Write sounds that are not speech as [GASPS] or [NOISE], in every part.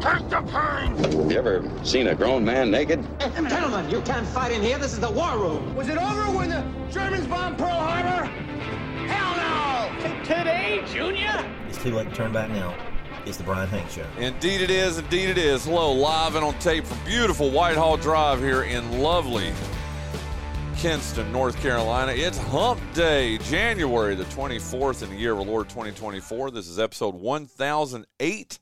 Take the pain! You ever seen a grown man naked? Gentlemen, you can't fight in here. This is the war room. Was it over when the Germans bombed Pearl Harbor? Hell no! Today, Junior? It's too late to turn back now. It's the Bryan Hank Show. Indeed it is. Indeed it is. Hello, live and on tape from beautiful Whitehall Drive here in lovely Kinston, North Carolina. It's Hump Day, January the 24th in the year of our Lord 2024. This is episode 1008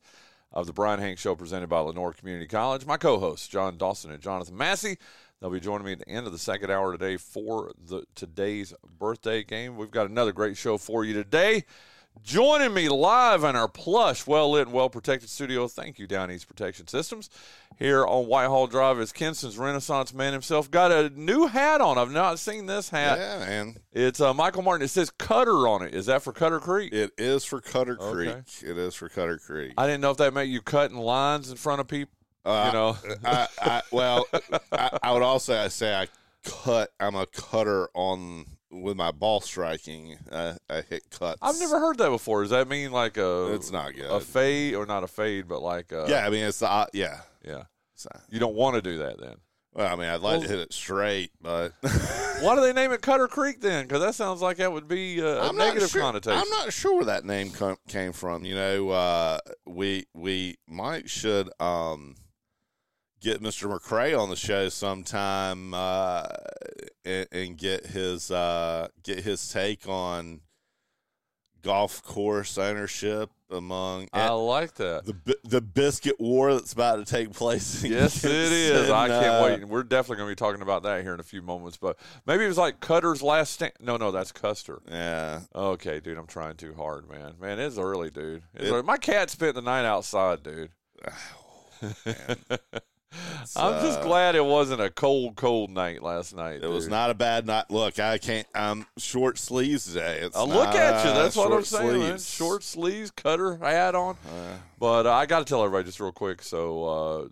of the Bryan Hank Show presented by Lenoir Community College. My co-hosts, John Dawson and Jonathan Massey. They'll be joining me at the end of the second hour today for the today's birthday game. We've got another great show for you today. Joining me live in our plush, well lit, and well protected studio. Thank you, Down East Protection Systems. Here on Whitehall Drive is Kinston's Renaissance man himself. Got a new hat on. I've not seen this hat. Yeah, man. It's uh, Michael Martin. It says Cutter on it. Is that for Cutter Creek? It is for Cutter Okay. Creek. It is for Cutter Creek. I didn't know if that meant you cutting lines in front of people. Uh, you know, [LAUGHS] I, I, well, I, I would also say I cut. I'm a cutter on with my ball striking. I, I hit cuts. I've never heard that before. Does that mean like a It's not good. a fade or not a fade, but like a, yeah, I mean it's uh, yeah. yeah. So, You don't want to do that then. well, I mean I'd like Well- to hit it straight, but [LAUGHS] Why do they name it Cutter Creek then? Because that sounds like that would be uh, a not negative sure, connotation. I'm not sure where that name com- came from. You know, uh, we we might should um, get Mr. McCrae on the show sometime uh, and, and get his uh, get his take on golf course ownership among I like that. the the biscuit war that's about to take place. in Yes, it is. I can't uh, wait. We're definitely going to be talking about that here in a few moments. But maybe it was like Cutter's last stand. No, no, that's Custer. Yeah, Okay, dude, I'm trying too hard, man. Man, it's early, dude. It's It- early. My cat spent the night outside, dude. [SIGHS] [LAUGHS] I'm just uh, glad it wasn't a cold, cold night last night. It was not a bad night. Look, I can't. I'm short sleeves today. It's I look at you. That's what I'm saying, man. Short sleeves, cutter hat on. Uh, But uh, I got to tell everybody just real quick. So, uh,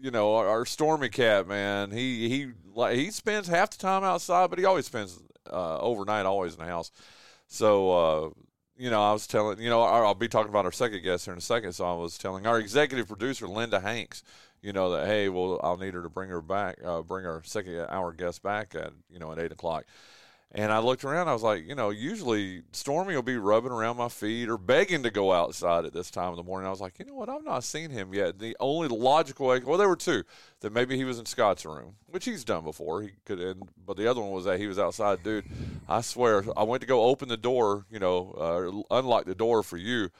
you know, our, our Stormy cat, man, he he like he spends half the time outside, but he always spends uh, overnight, always in the house. So, uh, you know, I was telling, you know, I'll be talking about our second guest here in a second. So I was telling our executive producer, Linda Hanks, you know, that hey, well, I'll need her to bring her back, uh, bring our second hour guest back at you know at eight o'clock. And I looked around. I was like, you know, usually Stormy will be rubbing around my feet or begging to go outside at this time of the morning. I was like, you know what? I've not seen him yet. The only logical way, well, there were two that maybe he was in Scott's room, which he's done before. He could, and, but the other one was that he was outside. Dude, I swear, I went to go open the door, you know, uh, unlock the door for you.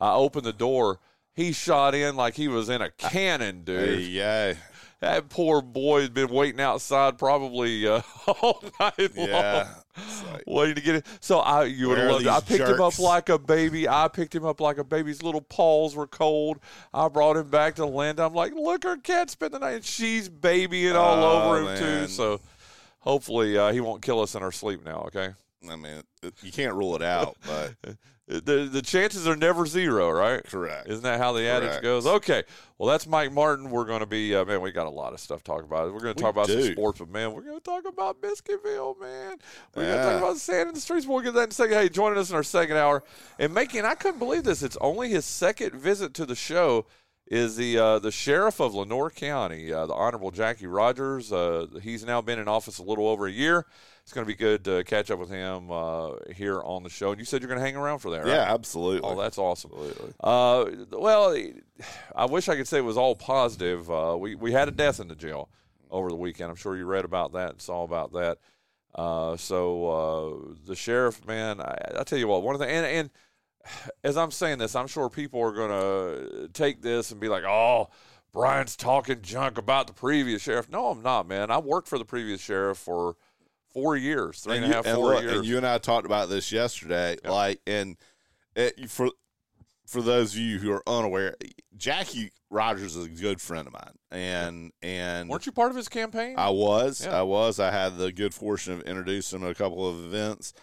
I opened the door. He shot in like he was in a cannon, dude. yeah, That poor boy had been waiting outside probably uh, [LAUGHS] all night yeah. long, like, waiting to get it. So I, you would have loved it. I picked him up like a baby. I picked him up like a baby. His little paws were cold. I brought him back to Linda. I'm like, look, our cat spent the night, and she's babying all Oh, over him man. too. So hopefully uh, he won't kill us in our sleep now. Okay. I mean, you can't rule it out, but [LAUGHS] The the chances are never zero, right? correct. Isn't that how the adage goes? Okay. Well, that's Mike Martin. We're going to be, uh, man, we got a lot of stuff to talk about. We're going to We talk about some do. sports, but, man, we're going to talk about Biscuitville, man. We're going to talk about sand in the streets. We'll get to that in a second. Hey, joining us in our second hour and making, I couldn't believe this, it's only his second visit to the show is the uh, the sheriff of Lenoir County, uh, the Honorable Jackie Rogers. Uh, he's now been in office a little over a year. It's going to be good to catch up with him uh, here on the show. And you said you're going to hang around for that, right? Yeah, absolutely. Oh, that's awesome. Absolutely. Uh, well, I wish I could say it was all positive. Uh, we we had a death in the jail over the weekend. I'm sure you read about that and saw about that. Uh, so uh, the sheriff, man, I, I tell you what, one of the and and as I'm saying this, I'm sure people are going to take this and be like, oh. Bryan's talking junk about the previous sheriff. No, I'm not, man. I worked for the previous sheriff for four years, three and a you- half, and four look, years. And you and I talked about this yesterday. Yeah. Like, and it, for for those of you who are unaware, Jackie Rogers is a good friend of mine, and and Weren't you part of his campaign? I was. Yeah. I was. I had the good fortune of introducing him to a couple of events.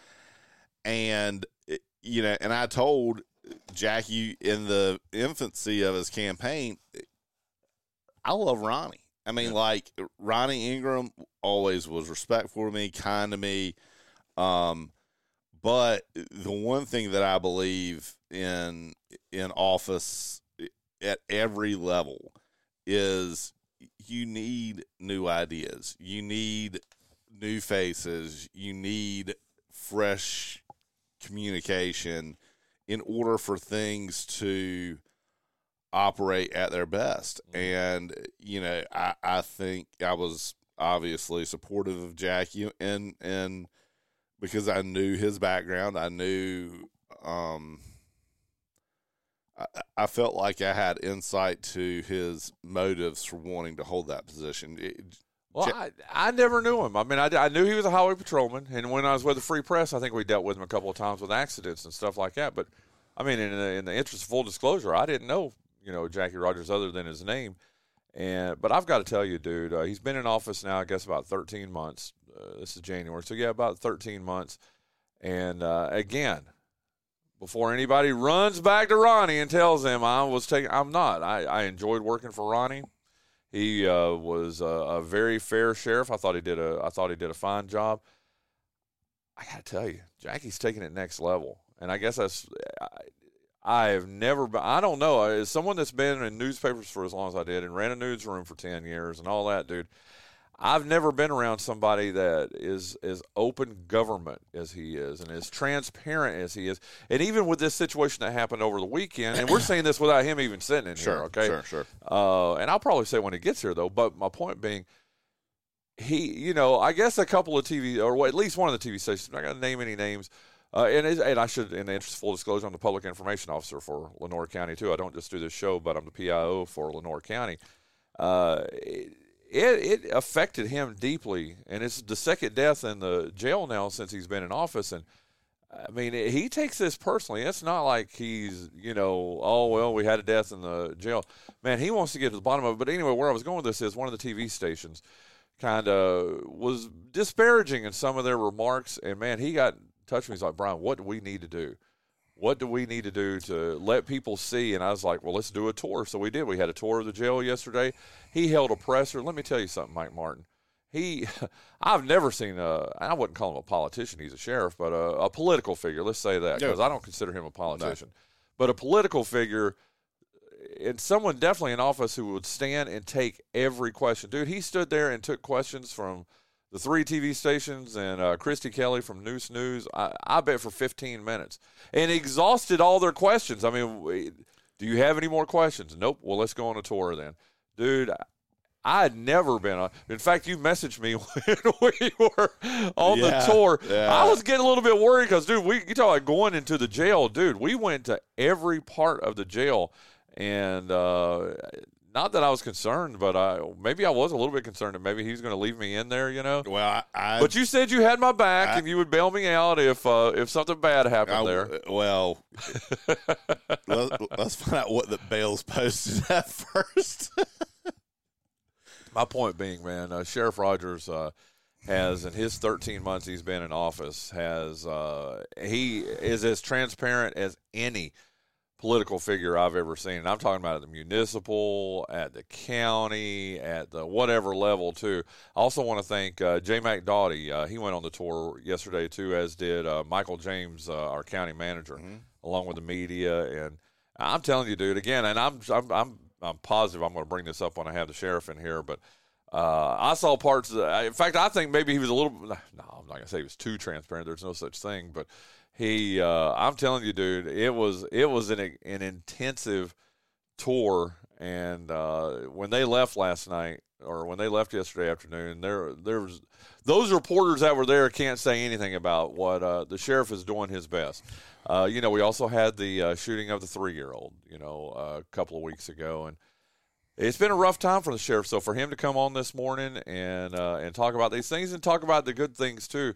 And, eh, you know, and I told Jackie in the infancy of his campaign, I love Ronnie. I mean, like, Ronnie Ingram always was respectful to me, kind to me. Um, but the one thing that I believe in in office at every level is you need new ideas. You need new faces. You need fresh communication in order for things to operate at their best. And, you know, I, I think I was obviously supportive of Jackie and, and because I knew his background, I knew, um, I, I felt like I had insight to his motives for wanting to hold that position. It- Well, I, I never knew him. I mean, I, I knew he was a highway patrolman, and when I was with the Free Press, I think we dealt with him a couple of times with accidents and stuff like that. But I mean, in the, in the interest of full disclosure, I didn't know you know Jackie Rogers other than his name. And but I've got to tell you, dude, uh, he's been in office now, I guess, about 13 months. Uh, this is January, so yeah, about 13 months. And uh, again, before anybody runs back to Ronnie and tells him I was taking, I'm not. I, I enjoyed working for Ronnie. He uh, was a, a very fair sheriff. I thought he did a I thought he did a fine job. I got to tell you, Jackie's taking it next level, and I guess that's I, I have never been. I don't know. As someone that's been in newspapers for as long as I did and ran a newsroom for ten years and all that, dude. I've never been around somebody that is as open government as he is and as transparent as he is. And even with this situation that happened over the weekend, and we're saying this without him even sitting in Sure, here, okay? sure, sure. Uh, and I'll probably say when he gets here, though. But my point being, he, you know, I guess a couple of TV, or at least one of the TV stations, I'm not going to name any names. Uh, and, and I should, in the interest of full disclosure, I'm the public information officer for Lenoir County, too. I don't just do this show, but I'm the PIO for Lenoir County. Uh, it, it, it affected him deeply, and it's the second death in the jail now since he's been in office. And I mean, he takes this personally. It's not like he's, you know, oh well, we had a death in the jail. Man, he wants to get to the bottom of it. But anyway, where I was going with this is one of the TV stations kind of was disparaging in some of their remarks, and man, he got touch me. He's like, Bryan, what do we need to do? What do we need to do to let people see? And I was like, well, let's do a tour. So we did. We had a tour of the jail yesterday. He held a presser. Let me tell you something, Mike Martin he [LAUGHS] i've never seen a i wouldn't call him a politician he's a sheriff but a, a political figure let's say that because Yeah. i don't consider him a politician but a political figure and someone definitely in office who would stand and take every question dude he stood there and took questions from the three tv stations and uh, christy kelly from news news I, I bet for 15 minutes and exhausted all their questions i mean we- do you have any more questions nope well let's go on a tour then dude I had never been on. In fact, you messaged me [LAUGHS] when we were on Yeah, the tour. yeah. I was getting a little bit worried because, dude, we you talk about going into the jail, dude. We went to every part of the jail, and uh, not that I was concerned, but I maybe I was a little bit concerned that maybe he's going to leave me in there, you know. Well, I, I But you said you had my back I- and you would bail me out if uh, if something bad happened I- there. Well, [LAUGHS] let, us find out what the bail's posted [LAUGHS] at first. [LAUGHS] My point being, man, uh, Sheriff Rogers uh, has, in his 13 months he's been in office, has uh, he is as transparent as any political figure I've ever seen. And I'm talking about at the municipal, at the county, at the whatever level too. I also want to thank uh, Jay McDaughty. Uh, he went on the tour yesterday too, as did uh, Michael James, uh, our county manager, along with the media. And I'm telling you, dude, again, and I'm I'm I'm, I'm positive I'm going to bring this up when I have the sheriff in here, but. Uh, I saw parts. Of the, in fact, I think maybe he was a little. No, I'm not gonna say he was too transparent. There's no such thing. But he, uh, I'm telling you, dude, it was it was an an intensive tour. And uh, when they left last night, or when they left yesterday afternoon, there there was those reporters that were there can't say anything about what uh, the sheriff is doing his best. Uh, you know, we also had the uh, shooting of the three year old. You know, uh, a couple of weeks ago, and it's been a rough time for the sheriff. So for him to come on this morning and and talk about these things and talk about the good things too,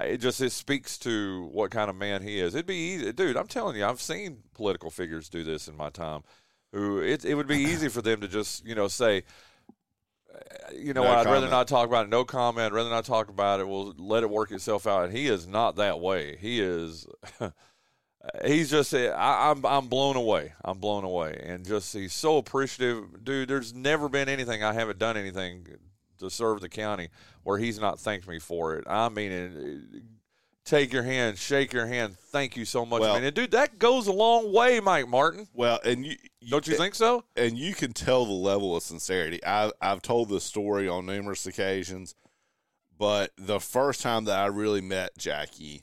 it just it speaks to what kind of man he is. It'd be easy, dude. I'm telling you, I've seen political figures do this in my time. who it it would be easy for them to just you know say. You know, No what, I'd rather not talk about it. No comment. Rather not talk about it. We'll let it work itself out. And he is not that way. He is. [LAUGHS] he's just. Eh, I, I'm. I'm blown away. I'm blown away, and just he's so appreciative, dude. There's never been anything I haven't done anything to serve the county where he's not thanked me for it. I mean, it, take your hand, shake your hand. Thank you so much, Well- man. And dude, that goes a long way, Mike Martin. Well, and you, Don't you think so? and you can tell the level of sincerity. I, I've told this story on numerous occasions, but the first time that I really met Jackie,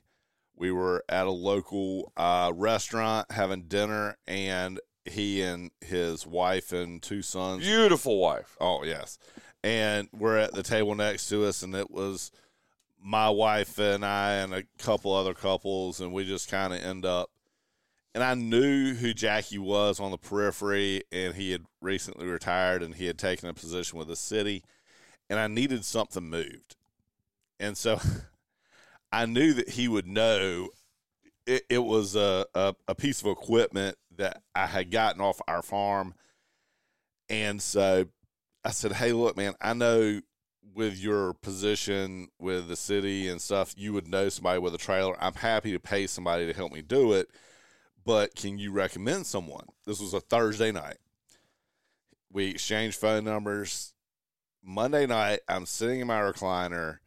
we were at a local uh, restaurant having dinner, and he and his wife and two sons. Beautiful wife. Oh yes, and we're at the table next to us, and it was my wife and I and a couple other couples, and we just kind of end up. And I knew who Jackie was on the periphery, and he had recently retired, and he had taken a position with the city, and I needed something moved, and so [LAUGHS] I knew that he would know. It, it was a, a a piece of equipment that I had gotten off our farm, and so I said, "Hey, look, man, I know with your position with the city and stuff, you would know somebody with a trailer. I'm happy to pay somebody to help me do it, but can you recommend someone?" This was a Thursday night. We exchanged phone numbers. Monday night, I'm sitting in my recliner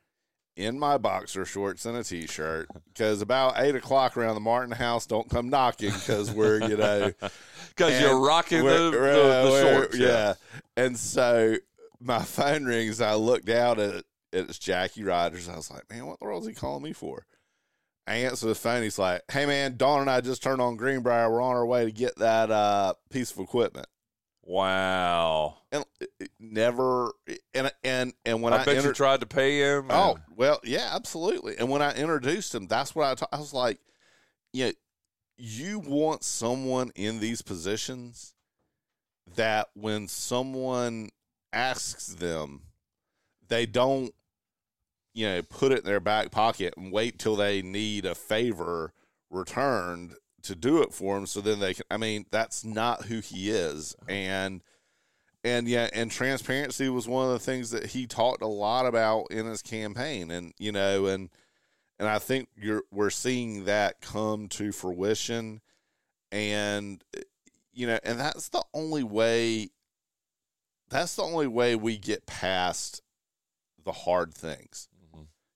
in my boxer shorts and a t-shirt because about eight o'clock around the Martin house, don't come knocking because we're you know [LAUGHS] Because you're rocking the, the, the shorts. Yeah. And so my phone rings. I looked out at it's Jackie Rogers. I was like, man, what the world is he calling me for? I answer the phone. He's like, hey, man, Dawn and I just turned on Greenbrier. We're on our way to get that uh, piece of equipment. Wow. And it- it never, and and and when I, I, bet you tried to pay him. Oh well, yeah, absolutely. And when I introduced him, that's what I ta- I was like, you know, you want someone in these positions that when someone asks them, they don't, you know, put it in their back pocket and wait till they need a favor returned to do it for him So then they can. I mean, that's not who he is, and and yeah, and transparency was one of the things that he talked a lot about in his campaign, and you know, and and I think you're we're seeing that come to fruition, and you know, and that's the only way. That's the only way we get past the hard things.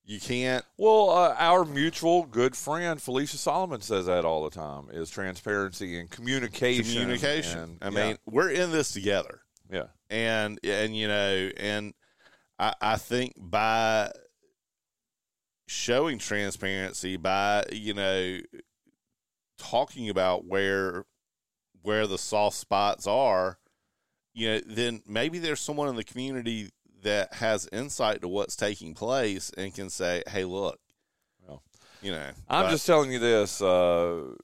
You can't. Well, uh, our mutual good friend Felicia Solomon says that all the time: is transparency and communication. Communication. and- I yeah, mean, we're in this together. yeah. and and you know and I, I think by showing transparency by you know talking about where where the soft spots are you know then maybe there's someone in the community that has insight to what's taking place and can say hey look Well, you know I'm but- just telling you this. Uh,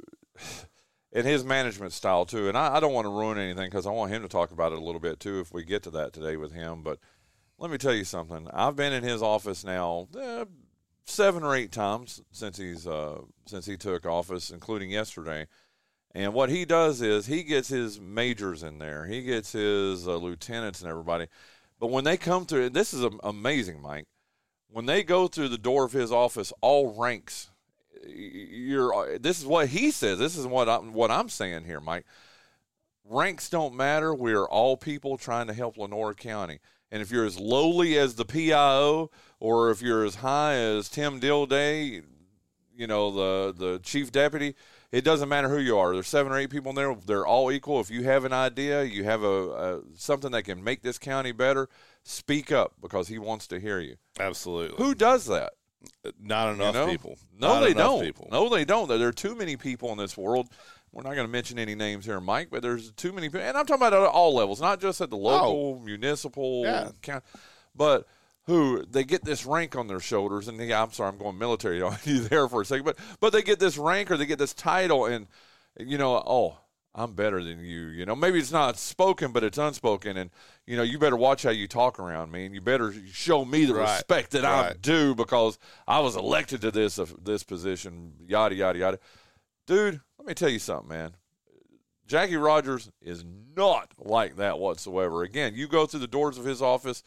in his management style too, and I, I don't want to ruin anything because I want him to talk about it a little bit too if we get to that today with him. But let me tell you something. I've been in his office now eh, seven or eight times since he's uh, since he took office, including yesterday. And what he does is he gets his majors in there, he gets his uh, lieutenants and everybody. But when they come through, this is amazing, Mike. When they go through the door of his office, all ranks you're uh, this is what he says. This is what I'm what I'm saying here Mike. Ranks don't matter. We're all people trying to help Lenoir County. And if you're as lowly as the PIO or if you're as high as Tim Dilday you know the the chief deputy it doesn't matter who you are there's seven or eight people in there they're all equal if you have an idea you have a, a something that can make this county better speak up because he wants to hear you absolutely who does that not enough you know? people No, Not they don't. people No, they don't. There are too many people in this world. We're not going to mention any names here, Mike, but there's too many people. And I'm talking about at all levels, not just at the oh. local, municipal, Yeah. county, but who they get this rank on their shoulders. And yeah, I'm sorry, I'm going military on [LAUGHS] you there for a second, but but they get this rank or they get this title, and you know, oh, I'm better than you. You know, maybe it's not spoken, but it's unspoken, and you know, you better watch how you talk around me, and you better show me the Right. respect that I do because I was elected to this uh, this position. Yada yada yada, dude. Let me tell you something, man. Jackie Rogers is not like that whatsoever. Again, you go through the doors of his office.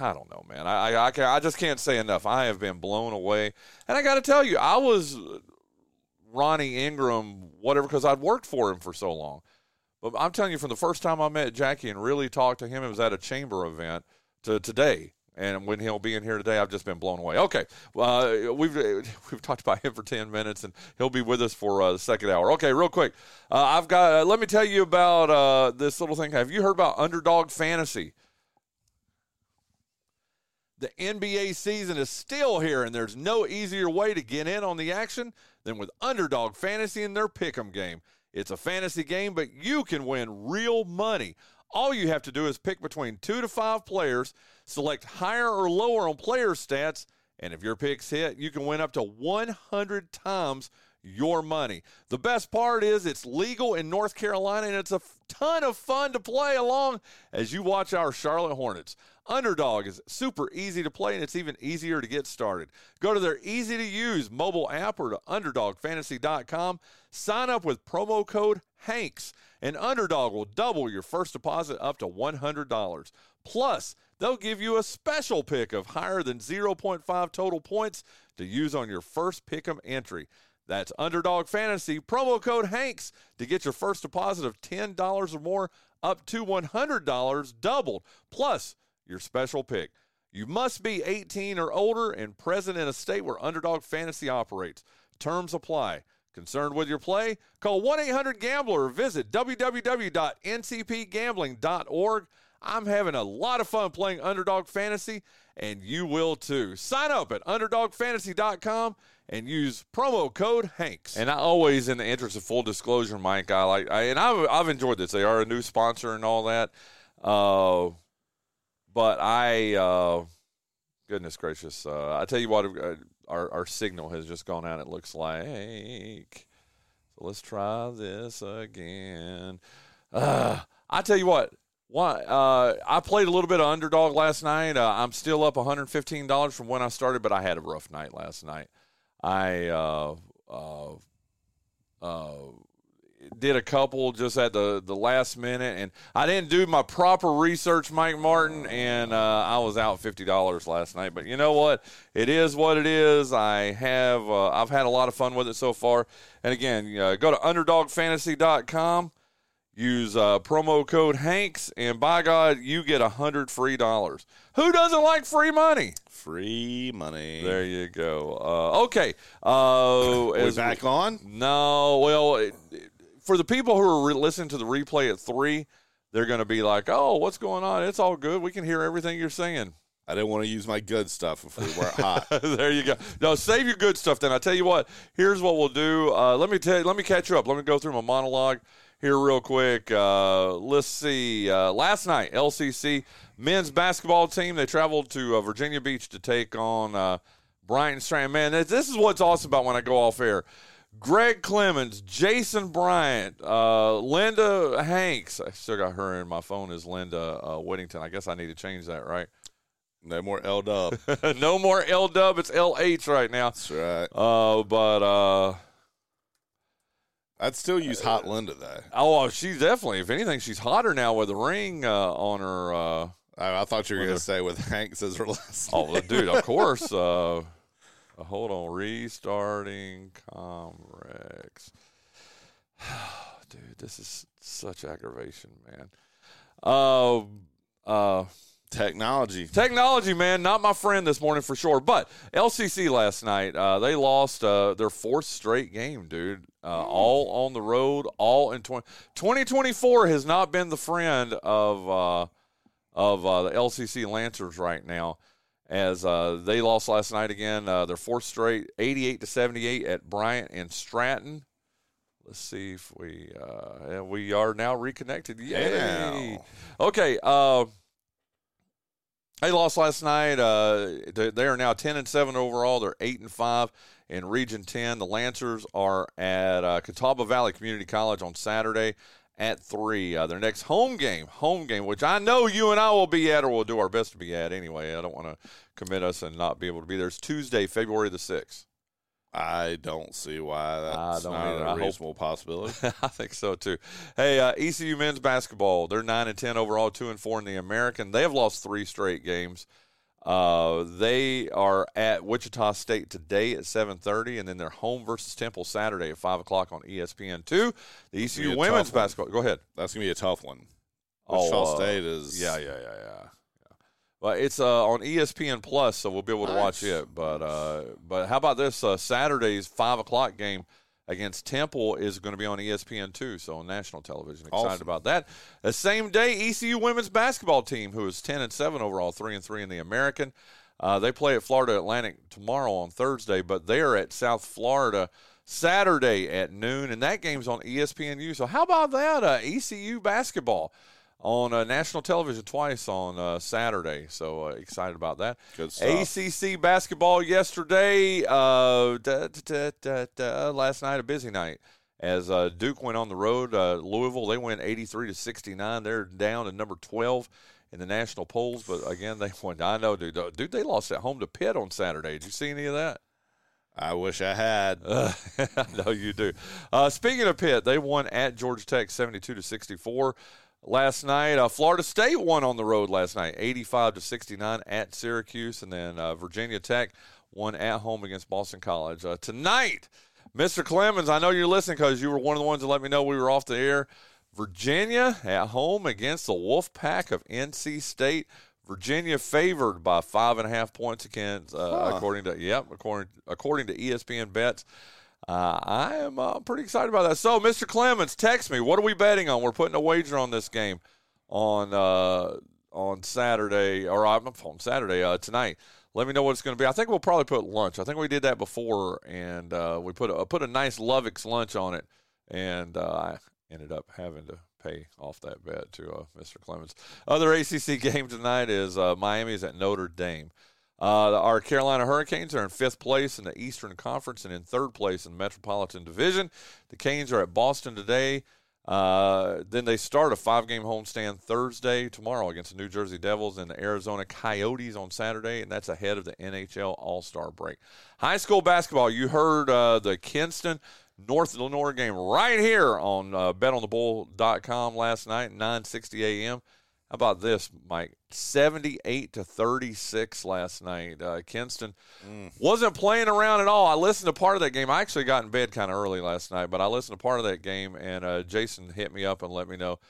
I don't know, man. I I, I, I just can't say enough. I have been blown away, and I got to tell you, I was Ronnie Ingram, whatever, because I'd worked for him for so long. But I'm telling you, from the first time I met Jackie and really talked to him, it was at a chamber event to today. And when he'll be in here today, I've just been blown away. Okay, uh, we've [LAUGHS] we've talked about him for ten minutes, and he'll be with us for uh, the second hour. Okay, real quick, uh, I've got. Uh, let me tell you about uh, this little thing. Have you heard about Underdog Fantasy? The NBA season is still here, and there's no easier way to get in on the action than with Underdog Fantasy and their Pick'em game. It's a fantasy game, but you can win real money. All you have to do is pick between two to five players, select higher or lower on player stats, and if your picks hit, you can win up to 100 times your money. The best part is it's legal in North Carolina and it's a ton of fun to play along as you watch our Charlotte Hornets. Underdog is super easy to play and it's even easier to get started. Go to their easy to use mobile app or to underdogfantasy.com. Sign up with promo code HANKS and Underdog will double your first deposit up to $100. Plus, they'll give you a special pick of higher than 0.5 total points to use on your first pick'em entry. That's Underdog Fantasy, promo code HANKS to get your first deposit of $10 or more up to $100 doubled, plus your special pick. You must be 18 or older and present in a state where Underdog Fantasy operates. Terms apply. Concerned with your play? Call 1 800 Gambler or visit www.ncpgambling.org. I'm having a lot of fun playing Underdog Fantasy, and you will too. Sign up at UnderdogFantasy.com and use promo code Hanks. And I always, in the interest of full disclosure, Mike, I like, I, and I've, I've enjoyed this. They are a new sponsor and all that. Uh, but I, uh, goodness gracious, uh, I tell you what, uh, our our signal has just gone out. It looks like. So let's try this again. Uh, I tell you what. Why, uh, I played a little bit of underdog last night. Uh, I'm still up $115 from when I started, but I had a rough night last night. I uh, uh, uh, did a couple just at the, the last minute, and I didn't do my proper research, Mike Martin, and uh, I was out fifty dollars last night. But you know what? It is what it is. I have I've had a lot of fun with it so far. And again, go to underdogfantasy.com, use uh, promo code Hanks, and by God, you get a hundred free dollars. Who doesn't like free money? Free money. There you go. Uh, okay. Uh, [LAUGHS] we back on? No. Well, it, it, for the people who are re- listening to the replay at three, they're going to be like, "Oh, what's going on? It's all good. We can hear everything you're saying." I didn't want to use my good stuff if we were hot. [LAUGHS] there you go. No, save your good stuff. Then I tell you what. Here's what we'll do. Uh, let me tell. Let me catch you up. Let me go through my monologue here real quick. Uh, let's see. Uh, last night, LCC men's basketball team they traveled to uh, Virginia Beach to take on uh, Bryant Stratton. Man, this is what's awesome about when I go off air. Greg Clemens, Jason Bryant, uh, Linda Hanks. I still got her in my phone as Linda uh, Whittington. I guess I need to change that, right? No more L Dub. [LAUGHS] no more L Dub. It's L H right now. That's right. Uh, but uh, I'd still use Hot Linda though. Oh, she's definitely. If anything, she's hotter now with a ring uh, on her. Uh, I, I thought you were going to say with [LAUGHS] Hanks as her last. Oh, dude, of course. [LAUGHS] Uh, hold on, restarting Comrex. [SIGHS] dude, this is such aggravation, man. Uh, uh, technology, technology, man, not my friend this morning for sure. But LCC last night, uh, they lost uh, their fourth straight game, dude. Uh, all on the road, all in 20, 2024 has not been the friend of uh, of uh, the LCC Lancers right now, as uh, they lost last night again. Uh, their fourth straight, 88 to 78 at Bryant and Stratton. Let's see if we uh, we are now reconnected. Yay! Okay. Uh, they lost last night. Uh, they are now 10 and 7 overall. They're 8 and 5 in Region 10. The Lancers are at uh, Catawba Valley Community College on Saturday at 3. Uh, their next home game, home game, which I know you and I will be at or we'll do our best to be at anyway. I don't want to commit us and not be able to be there. It's Tuesday, February the 6th. I don't see why that's not either. A hope- reasonable possibility. [LAUGHS] I think so too. Hey, uh, ECU men's basketball. They're nine and ten overall, two and four in the American. They have lost three straight games. Uh, they are at Wichita State today at seven thirty, and then they're home versus Temple Saturday at five o'clock on ESPN two. The ECU women's basketball. Go ahead. That's gonna be a tough one. Oh, Wichita uh, State is Yeah, yeah, yeah, yeah. yeah. Well, it's uh, on ESPN Plus, so we'll be able to watch it. But uh, but how about this? Uh, Saturday's five o'clock game against Temple is going to be on E ESPN two, so on national television. Excited Awesome. about that. The same day, ECU women's basketball team, who is ten and seven overall, three and three in the American. Uh, they play at Florida Atlantic tomorrow on Thursday, but they are at South Florida Saturday at noon, and that game's on ESPNU. So how about that? Uh, ECU basketball on uh, national television twice on uh, Saturday. So uh, excited about that. Good stuff. ACC basketball yesterday. Uh, da, da, da, last night, a busy night. As uh, Duke went on the road, uh, Louisville they went 83 to 69. They're down to number 12 in the national polls, but again they won. I know, dude. Dude, they lost at home to Pitt on Saturday. Did you see any of that? I wish I had. Uh, [LAUGHS] I know you do. Uh, speaking of Pitt, they won at Georgia Tech 72 to 64 last night. Uh, Florida State won on the road last night 85 to 69 at Syracuse. And then uh, Virginia Tech won at home against Boston College. Uh, tonight, Mr. Clemens, I know you're listening because you were one of the ones that let me know we were off the air. Virginia at home against the Wolf Pack of NC State. Virginia favored by five and a half points against, uh, Huh. according to yep, according according to ESPN bets. Uh, I am uh, pretty excited about that. So, Mr. Clemens, text me. What are we betting on? We're putting a wager on this game on uh, on Saturday, or I'm on Saturday uh, tonight. Let me know what it's going to be. I think we'll probably put lunch. I think we did that before, and uh, we put a, put a nice Lovick's lunch on it, and uh, I ended up having to pay off that bet to uh, Mr. Clemens. Other ACC [LAUGHS] game tonight is uh, Miami's at Notre Dame. Uh, our Carolina Hurricanes are in fifth place in the Eastern Conference and in third place in the Metropolitan Division. The Canes are at Boston today. Uh, then they start a five-game homestand Thursday tomorrow against the New Jersey Devils and the Arizona Coyotes on Saturday, and that's ahead of the NHL All-Star break. High school basketball, you heard uh, the Kinston North Lenoir game right here on uh, betonthebull.com last night, 9:60 a.m. How about this, Mike? 78 to 36 last night. Uh, Kinston wasn't playing around at all. I listened to part of that game. I actually got in bed kind of early last night, but I listened to part of that game, and uh, Jason hit me up and let me know.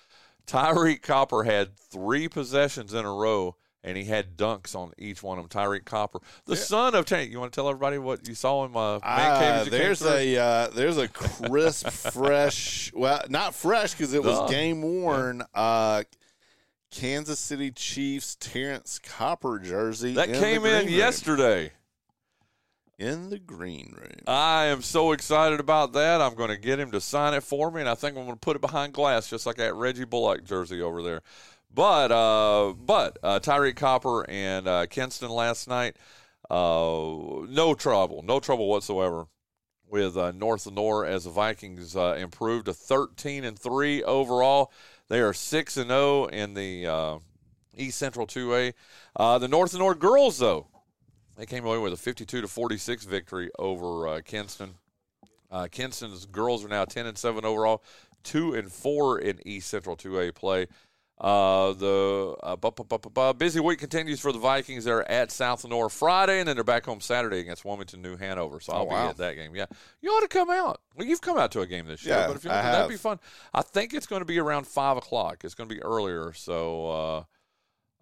Tyreek Copper had three possessions in a row, and he had dunks on each one of them. Tyreek Copper, the son of Tank. You want to tell everybody what you saw in my man cave? As you came there's a uh, there's a crisp, [LAUGHS] fresh. Well, not fresh because it was Duh. game worn. Uh, Kansas City Chiefs Terrence Copper jersey that in came in room. yesterday. in the green room. I am so excited about that. I'm going to get him to sign it for me, and I think I'm going to put it behind glass, just like that Reggie Bullock jersey over there. But uh, but uh, Tyreek Copper and uh, Kinston last night, uh, no trouble, no trouble whatsoever with uh, North Nor as the Vikings uh, improved to 13 and three overall. They are six and zero in the uh, East Central 2A. Uh, the North Lenoir girls, though, they came away with a 52 to 46 victory over uh, Kinston. Uh, Kinston's girls are now 10 and 7 overall, 2 and 4 in East Central 2A play. Uh, the uh, bu- bu- bu- bu- bu- busy week continues for the Vikings. They're at South Lenoir Friday, and then they're back home Saturday against Wilmington, New Hanover. So I'll Oh, wow. be at that game. Yeah, you ought to come out. Well, you've come out to a game this year, Yeah, but if you don't, that'd be fun. I think it's going to be around five o'clock. It's going to be earlier. So, uh,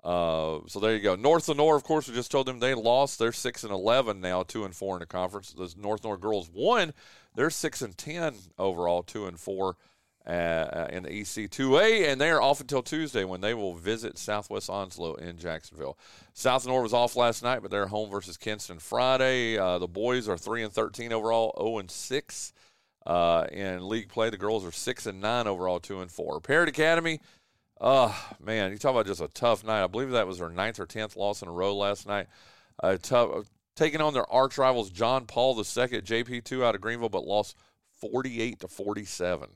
uh, so there you go. North Lenoir, of course, we just told them they lost. They're six and eleven now, two and four in the conference. The North Lenoir girls won. They're six and ten overall, two and four uh, in the EC two A, and they are off until Tuesday when they will visit Southwest Onslow in Jacksonville. South Lenoir was off last night, but they're home versus Kinston Friday. Uh, the boys are three and thirteen overall, zero and six uh, in league play. The girls are six and nine overall, two and four. Parrott Academy. Oh man, you talk about just a tough night. I believe that was their ninth or tenth loss in a row last night. Uh, tough, taking on their arch rivals John Paul II, JP two out of Greenville, but lost forty eight to forty seven.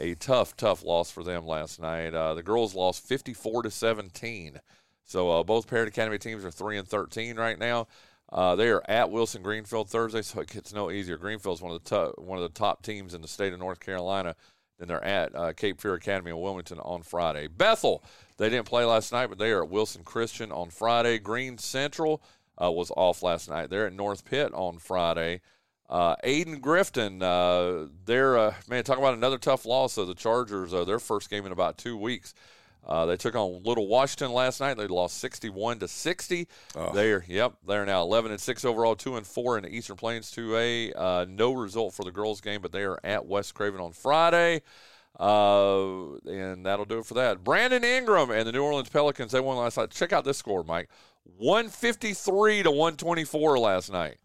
A tough, tough loss for them last night. Uh, the girls lost fifty four to seventeen. So uh, both Parrott Academy teams are three and thirteen right now. Uh, they are at Wilson Greenfield Thursday, so it gets no easier. Greenfield's one of the top, one of the top teams in the state of North Carolina. Then they're at uh, Cape Fear Academy in Wilmington on Friday. Bethel, they didn't play last night, but they are at Wilson Christian on Friday. Green Central uh, was off last night. They're at North Pitt on Friday. Uh, Ayden Grifton, uh, they're uh, man, talk about another tough loss. of the Chargers, uh, their first game in about two weeks. Uh, they took on Little Washington last night. They lost sixty-one to sixty. Oh. They're yep, they're now eleven and six overall, two and four in the Eastern Plains two A. Uh, no result for the girls game, but they are at West Craven on Friday. Uh, and that'll do it for that. Brandon Ingram and the New Orleans Pelicans, they won last night. Check out this score, Mike. 153 to 124 last night.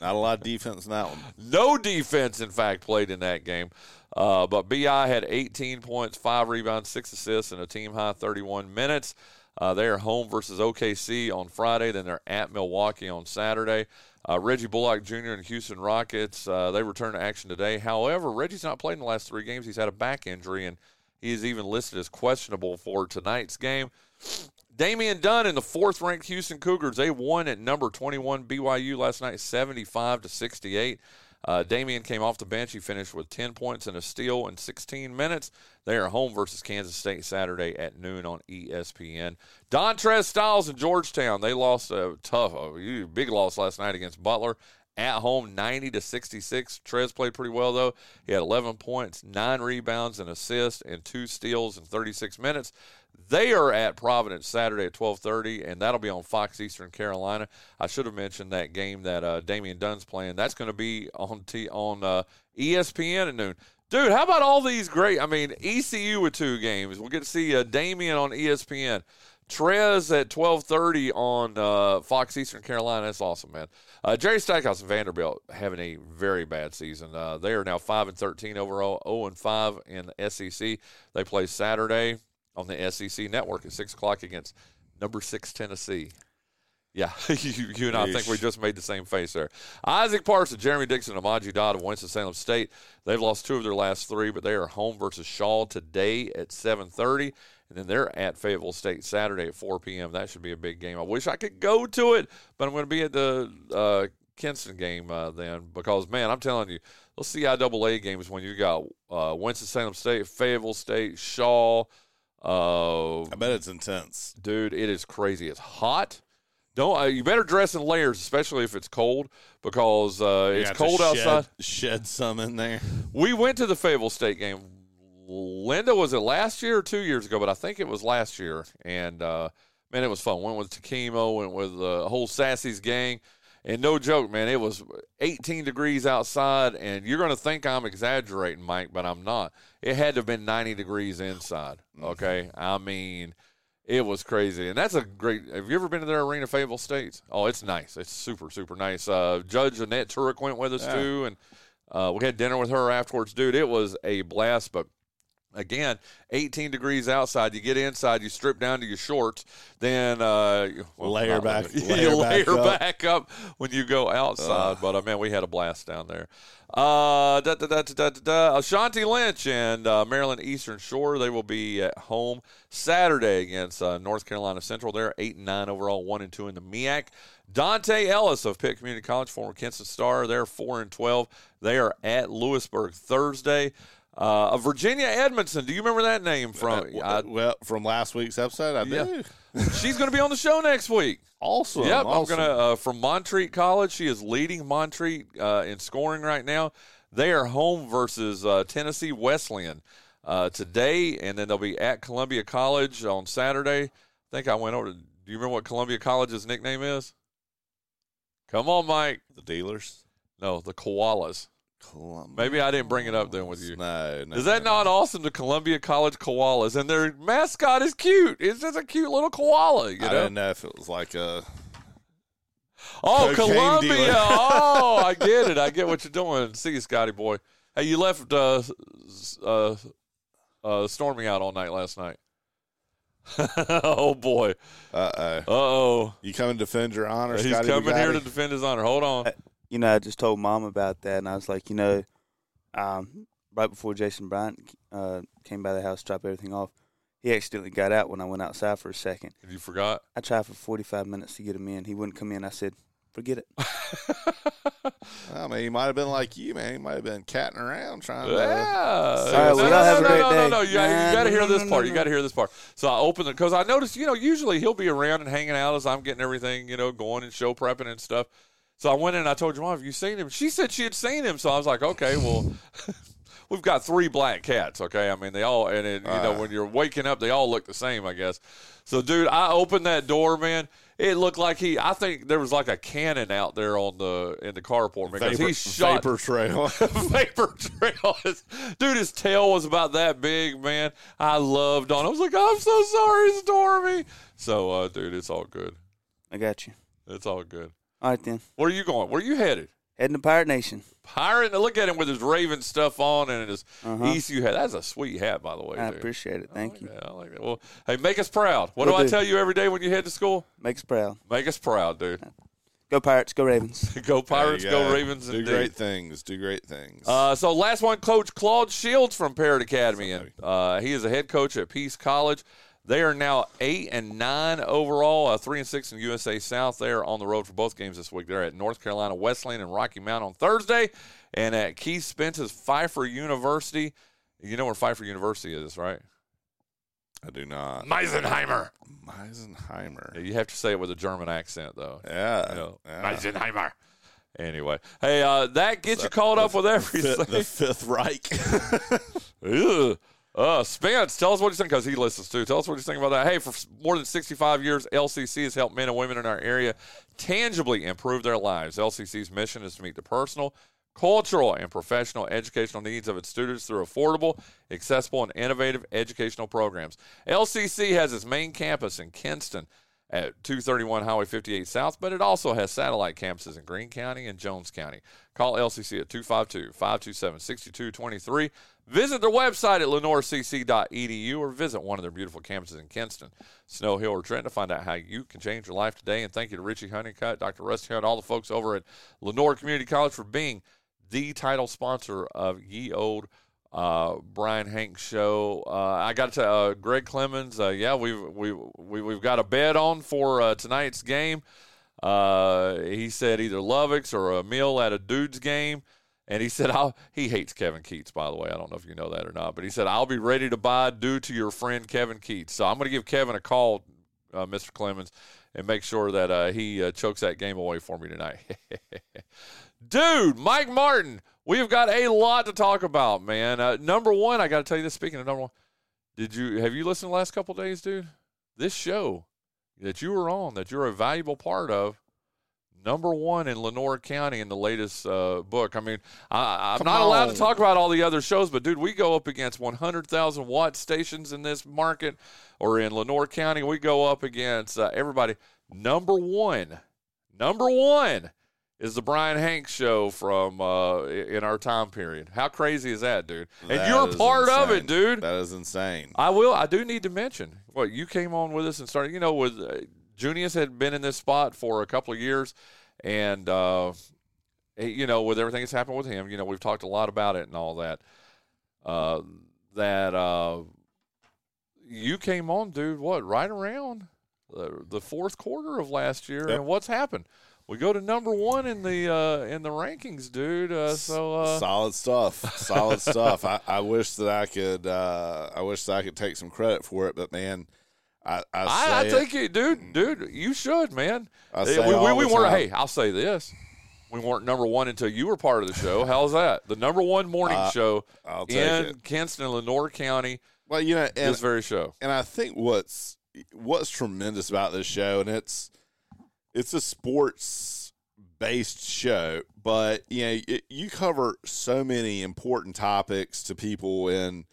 Not a lot of defense in that one. No defense, in fact, played in that game. Uh, but BI had 18 points, five rebounds, six assists, and a team high 31 minutes. Uh, they are home versus OKC on Friday. Then they're at Milwaukee on Saturday. Uh, Reggie Bullock Jr. and Houston Rockets, uh, they return to action today. However, Reggie's not played in the last three games. He's had a back injury, and he is even listed as questionable for tonight's game. Damian Dunn and the fourth ranked Houston Cougars, they won at number 21 BYU last night, 75 to 68. Uh, Damian came off the bench. He finished with 10 points and a steal in 16 minutes. They are home versus Kansas State Saturday at noon on ESPN. Dontrez Styles in Georgetown. They lost a tough, a big loss last night against Butler at home 90 to 66 Trez played pretty well though. He had 11 points 9 rebounds and assists and 2 steals in 36 minutes. They are at Providence Saturday at 12:30 and that'll be on Fox Eastern Carolina. I should have mentioned that game that uh, Damian Dunn's playing. That's going to be on T- on uh, ESPN at noon. Dude how about all these great I mean ECU with two games. We'll get to see uh, Damian on ESPN Trez at 12:30 on uh, Fox Eastern Carolina. That's awesome, man. Uh, Jerry Stackhouse and Vanderbilt having a very bad season. Uh, they are now five and 13 overall, 0 and five in the SEC. They play Saturday on the SEC network at six o'clock against number six Tennessee. Yeah, [LAUGHS] you, you and I think we just made the same face there. Isaac Parsons, Jeremy Dixon, and Amaji Dodd of Winston-Salem State. They've lost two of their last three, but they are home versus Shaw today at 7.30. And then they're at Fayetteville State Saturday at 4 p.m. That should be a big game. I wish I could go to it, but I'm going to be at the uh, Kinston game uh, then because, man, I'm telling you, those CIAA games when you got uh, Winston-Salem State, Fayetteville State, Shaw. Uh, I bet it's intense. dude, it is crazy. It's hot. Don't uh, you better dress in layers, especially if it's cold, because uh, it's cold shed- outside. Shed some in there. We went to the Fayetteville State game. Linda was it last year or two years ago, but I think it was last year. And uh, man, it was fun. Went with Takimo, went with the whole Sassy's gang. And no joke, man, it was 18 degrees outside, and you're going to think I'm exaggerating, Mike, but I'm not. It had to have been 90 degrees inside. Okay, I mean, it was crazy, and that's a great. Have you ever been to their arena, Fayetteville States? Oh, it's nice. It's super, super nice. Uh, Judge Annette Turek went with us Yeah. too, and uh, we had dinner with her afterwards, dude. It was a blast, but again, 18 degrees outside. You get inside, you strip down to your shorts, then uh, well, Layer not back- layer [LAUGHS] you back layer up. back up when you go outside. But uh, man, we had a blast down there. Uh, da, da, da, da, da, da, da. Ashanti Lynch and uh, Maryland Eastern Shore. They will be at home Saturday against uh, North Carolina Central. They're eight and nine overall, one and two in the MEAC. Dante Ellis of Pitt Community College, former Kinston Star. They're four and twelve. They are at Louisburg Thursday. Uh, Virginia Edmondson. Do you remember that name from? Uh, well, from last week's episode, I Yeah. do. [LAUGHS] she's going to be on the show next week. Awesome. Yep, awesome. I'm gonna uh, from Montreat College. She is leading Montreat uh, in scoring right now. They are home versus uh, Tennessee Wesleyan uh, today, and then they'll be at Columbia College on Saturday. I think I went over. To, do you remember what Columbia College's nickname is? Come on, Mike. the dealers. No, the Koalas. Columbia. Maybe I didn't bring it up then with you. No, no. Is that no, not awesome? The Columbia College Koalas, and their mascot is cute. It's just a cute little koala. You know? I didn't know if it was like a. Oh, Columbia. [LAUGHS] oh, I get it. I get what you're doing. See you, Scotty boy. Hey, you left uh, uh, uh, Stormy out all night last night. [LAUGHS] oh, boy. Uh oh. Uh-oh. You come and defend your honor, He's Scotty coming here to defend his honor. Hold on. You know, I just told mom about that, and I was like, you know, um, right before Jason Bryant uh, came by the house, dropped everything off, he accidentally got out when I went outside for a second. You forgot? I tried for 45 minutes to get him in. He wouldn't come in. I said, forget it. [LAUGHS] I mean, he might have been like you, man. He might have been catting around trying to. Yeah. All right, well, no, y'all no, have a no, great no, no, day. no, You, Nah, got to hear this part. You got to hear this part. So I opened it because I noticed, you know, usually he'll be around and hanging out as I'm getting everything, you know, going and show prepping and stuff. So I went in and I told your mom, have you seen him? She said she had seen him. So I was like, okay, well, [LAUGHS] we've got three black cats. Okay, I mean they all, and it, you know, Uh. when you're waking up, they all look the same, I guess. So, dude, I opened that door, man. It looked like he. I think there was like a cannon out there on the in the carport because Vapor, he shot vapor trail. [LAUGHS] vapor trail. Dude, his tail was about that big, man. I loved on. I was like, I'm so sorry, Stormy. So, uh, dude, it's all good. I got you. It's all good. All right then. Where are you going? Where are you headed? Heading to Pirate Nation. Pirate. Look at him with his Raven stuff on and his Uh-huh. ECU hat. That's a sweet hat, by the way. I dude. appreciate it. Thank you. Yeah, I like that. Well, hey, make us proud. What Will do I tell you every day when you head to school? Make us proud. Make us proud, dude. Go Pirates. Go Ravens. [LAUGHS] go Pirates, There go Ravens. Do indeed. great things. Do great things. Uh, so last one, Coach Claude Shields from Parrott Academy, and uh, he is a head coach at Peace College. They are now eight and nine overall, uh, three and six in USA South. They are on the road for both games this week. They're at North Carolina Wesleyan and Rocky Mount on Thursday, and at Keith Spence's Pfeiffer University. You know where Pfeiffer University is, right? I do not. Misenheimer. Misenheimer. You have to say it with a German accent, though. Yeah. You know, yeah. Misenheimer. Anyway, hey, uh, that gets you caught up with everything. The Fifth Reich. [LAUGHS] Uh, Spence, tell us what you think because he listens too. Tell us what you think about that. Hey, for more than 65 years, LCC has helped men and women in our area tangibly improve their lives. LCC's mission is to meet the personal, cultural, and professional educational needs of its students through affordable, accessible, and innovative educational programs. LCC has its main campus in Kinston at 231 Highway 58 South, but it also has satellite campuses in Greene County and Jones County. Call LCC at 252 527 6223. Visit their website at lenoircc.edu or visit one of their beautiful campuses in Kinston, Snow Hill, or Trenton to find out how you can change your life today. And thank you to Richie Honeycutt, Dr. Rusty Hunt, all the folks over at Lenoir Community College for being the title sponsor of Ye Old uh, Bryan Hank show. Uh, I got to uh, Greg Clemens. Uh, yeah, we've we, we we've got a bet on for uh, tonight's game. Uh, he said either Lovick's or a meal at a dude's game. And he said, I'll, he hates Kevin Keatts, by the way. I don't know if you know that or not, but he said, I'll be ready to buy due to your friend Kevin Keatts. So I'm going to give Kevin a call, Mr. Clemens, and make sure that uh, he chokes that game away for me tonight. [LAUGHS] Dude, Mike Martin, we've got a lot to talk about, man. Uh, number one, I got to tell you this. Speaking of number one, did you have you listened the last couple days, dude? This show that you were on, that you're a valuable part of, number one in Lenoir County in the latest uh, book. I mean, I, I'm Come not allowed to talk about all the other shows, but dude, we go up against 100,000 watt stations in this market, or in Lenoir County, we go up against uh, everybody. Number one, number one is the Bryan Hanks show from uh, in our time period. How crazy is that, dude? And That you're part of it, dude. That is insane. I will. I do need to mention what you came on with us and started. You know, with uh, Junius had been in this spot for a couple of years, and uh, you know, with everything that's happened with him, you know, we've talked a lot about it and all that. Uh, that uh, you came on, dude. What right around the, the fourth quarter of last year, Yep. and what's happened? We go to number one in the uh, in the rankings, dude. Uh, so uh, solid stuff. Solid stuff. I, I wish that I could. Uh, I wish that I could take some credit for it, but man, I I, I, I think you, dude, dude, you should, man. I say we, we, we weren't. Hey, I'll say this: we weren't number one until you were part of the show. How's that? The number one morning show in it. Kinston, Lenoir County. Well, you know, and, this very show. and I think what's what's tremendous about this show, and it's it's a sports based show, but you know, it, you cover so many important topics to people in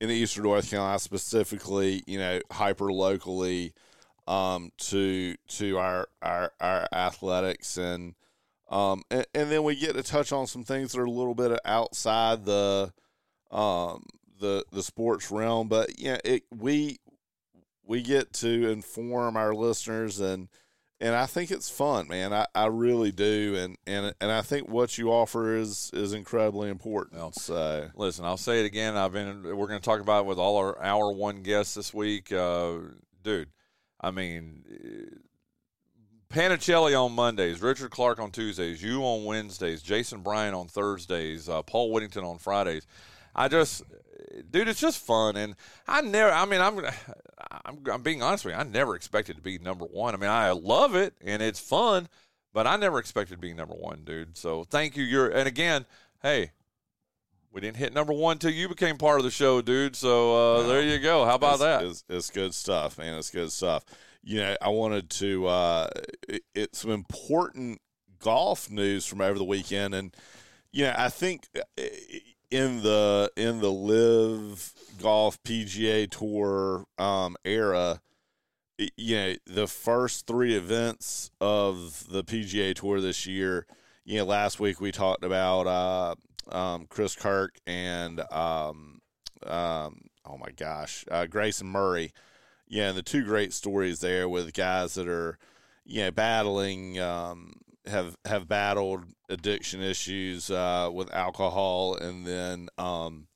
in Eastern North Carolina, specifically, you know, hyper locally, um, to to our our our athletics and. Um, and, and then we get to touch on some things that are a little bit outside the, um, the the sports realm, but yeah, it we we get to inform our listeners and and I think it's fun, man. I, I really do, and, and and I think what you offer is is incredibly important. so Listen, I'll say it again. I've been. We're going to talk about it with all our hour one guests this week, uh, dude. I mean, eh, Panicelli on Mondays, Richard Clark on Tuesdays, you on Wednesdays, Jason Bryan on Thursdays, uh, Paul Whittington on Fridays. I just, dude, it's just fun, and I never. I mean, I'm, I'm, I'm being honest with you. I never expected to be number one. I mean, I love it and it's fun, but I never expected to be number one, dude. So thank you. You're, and again, hey, we didn't hit number one till you became part of the show, dude. So uh, there you go. How about it's, that? It's, it's good stuff, man. It's good stuff. You know, I wanted to. Uh, it, it's some important golf news from over the weekend, and you know, I think uh, in the in the live golf PGA Tour um, era, you know, the first three events of the PGA Tour this year. You know, last week we talked about uh, um, Chris Kirk and um, um, oh my gosh, uh, Grayson Murray. Yeah, and the two great stories there with guys that are, you know, battling, um, have have battled addiction issues uh, with alcohol, and then um,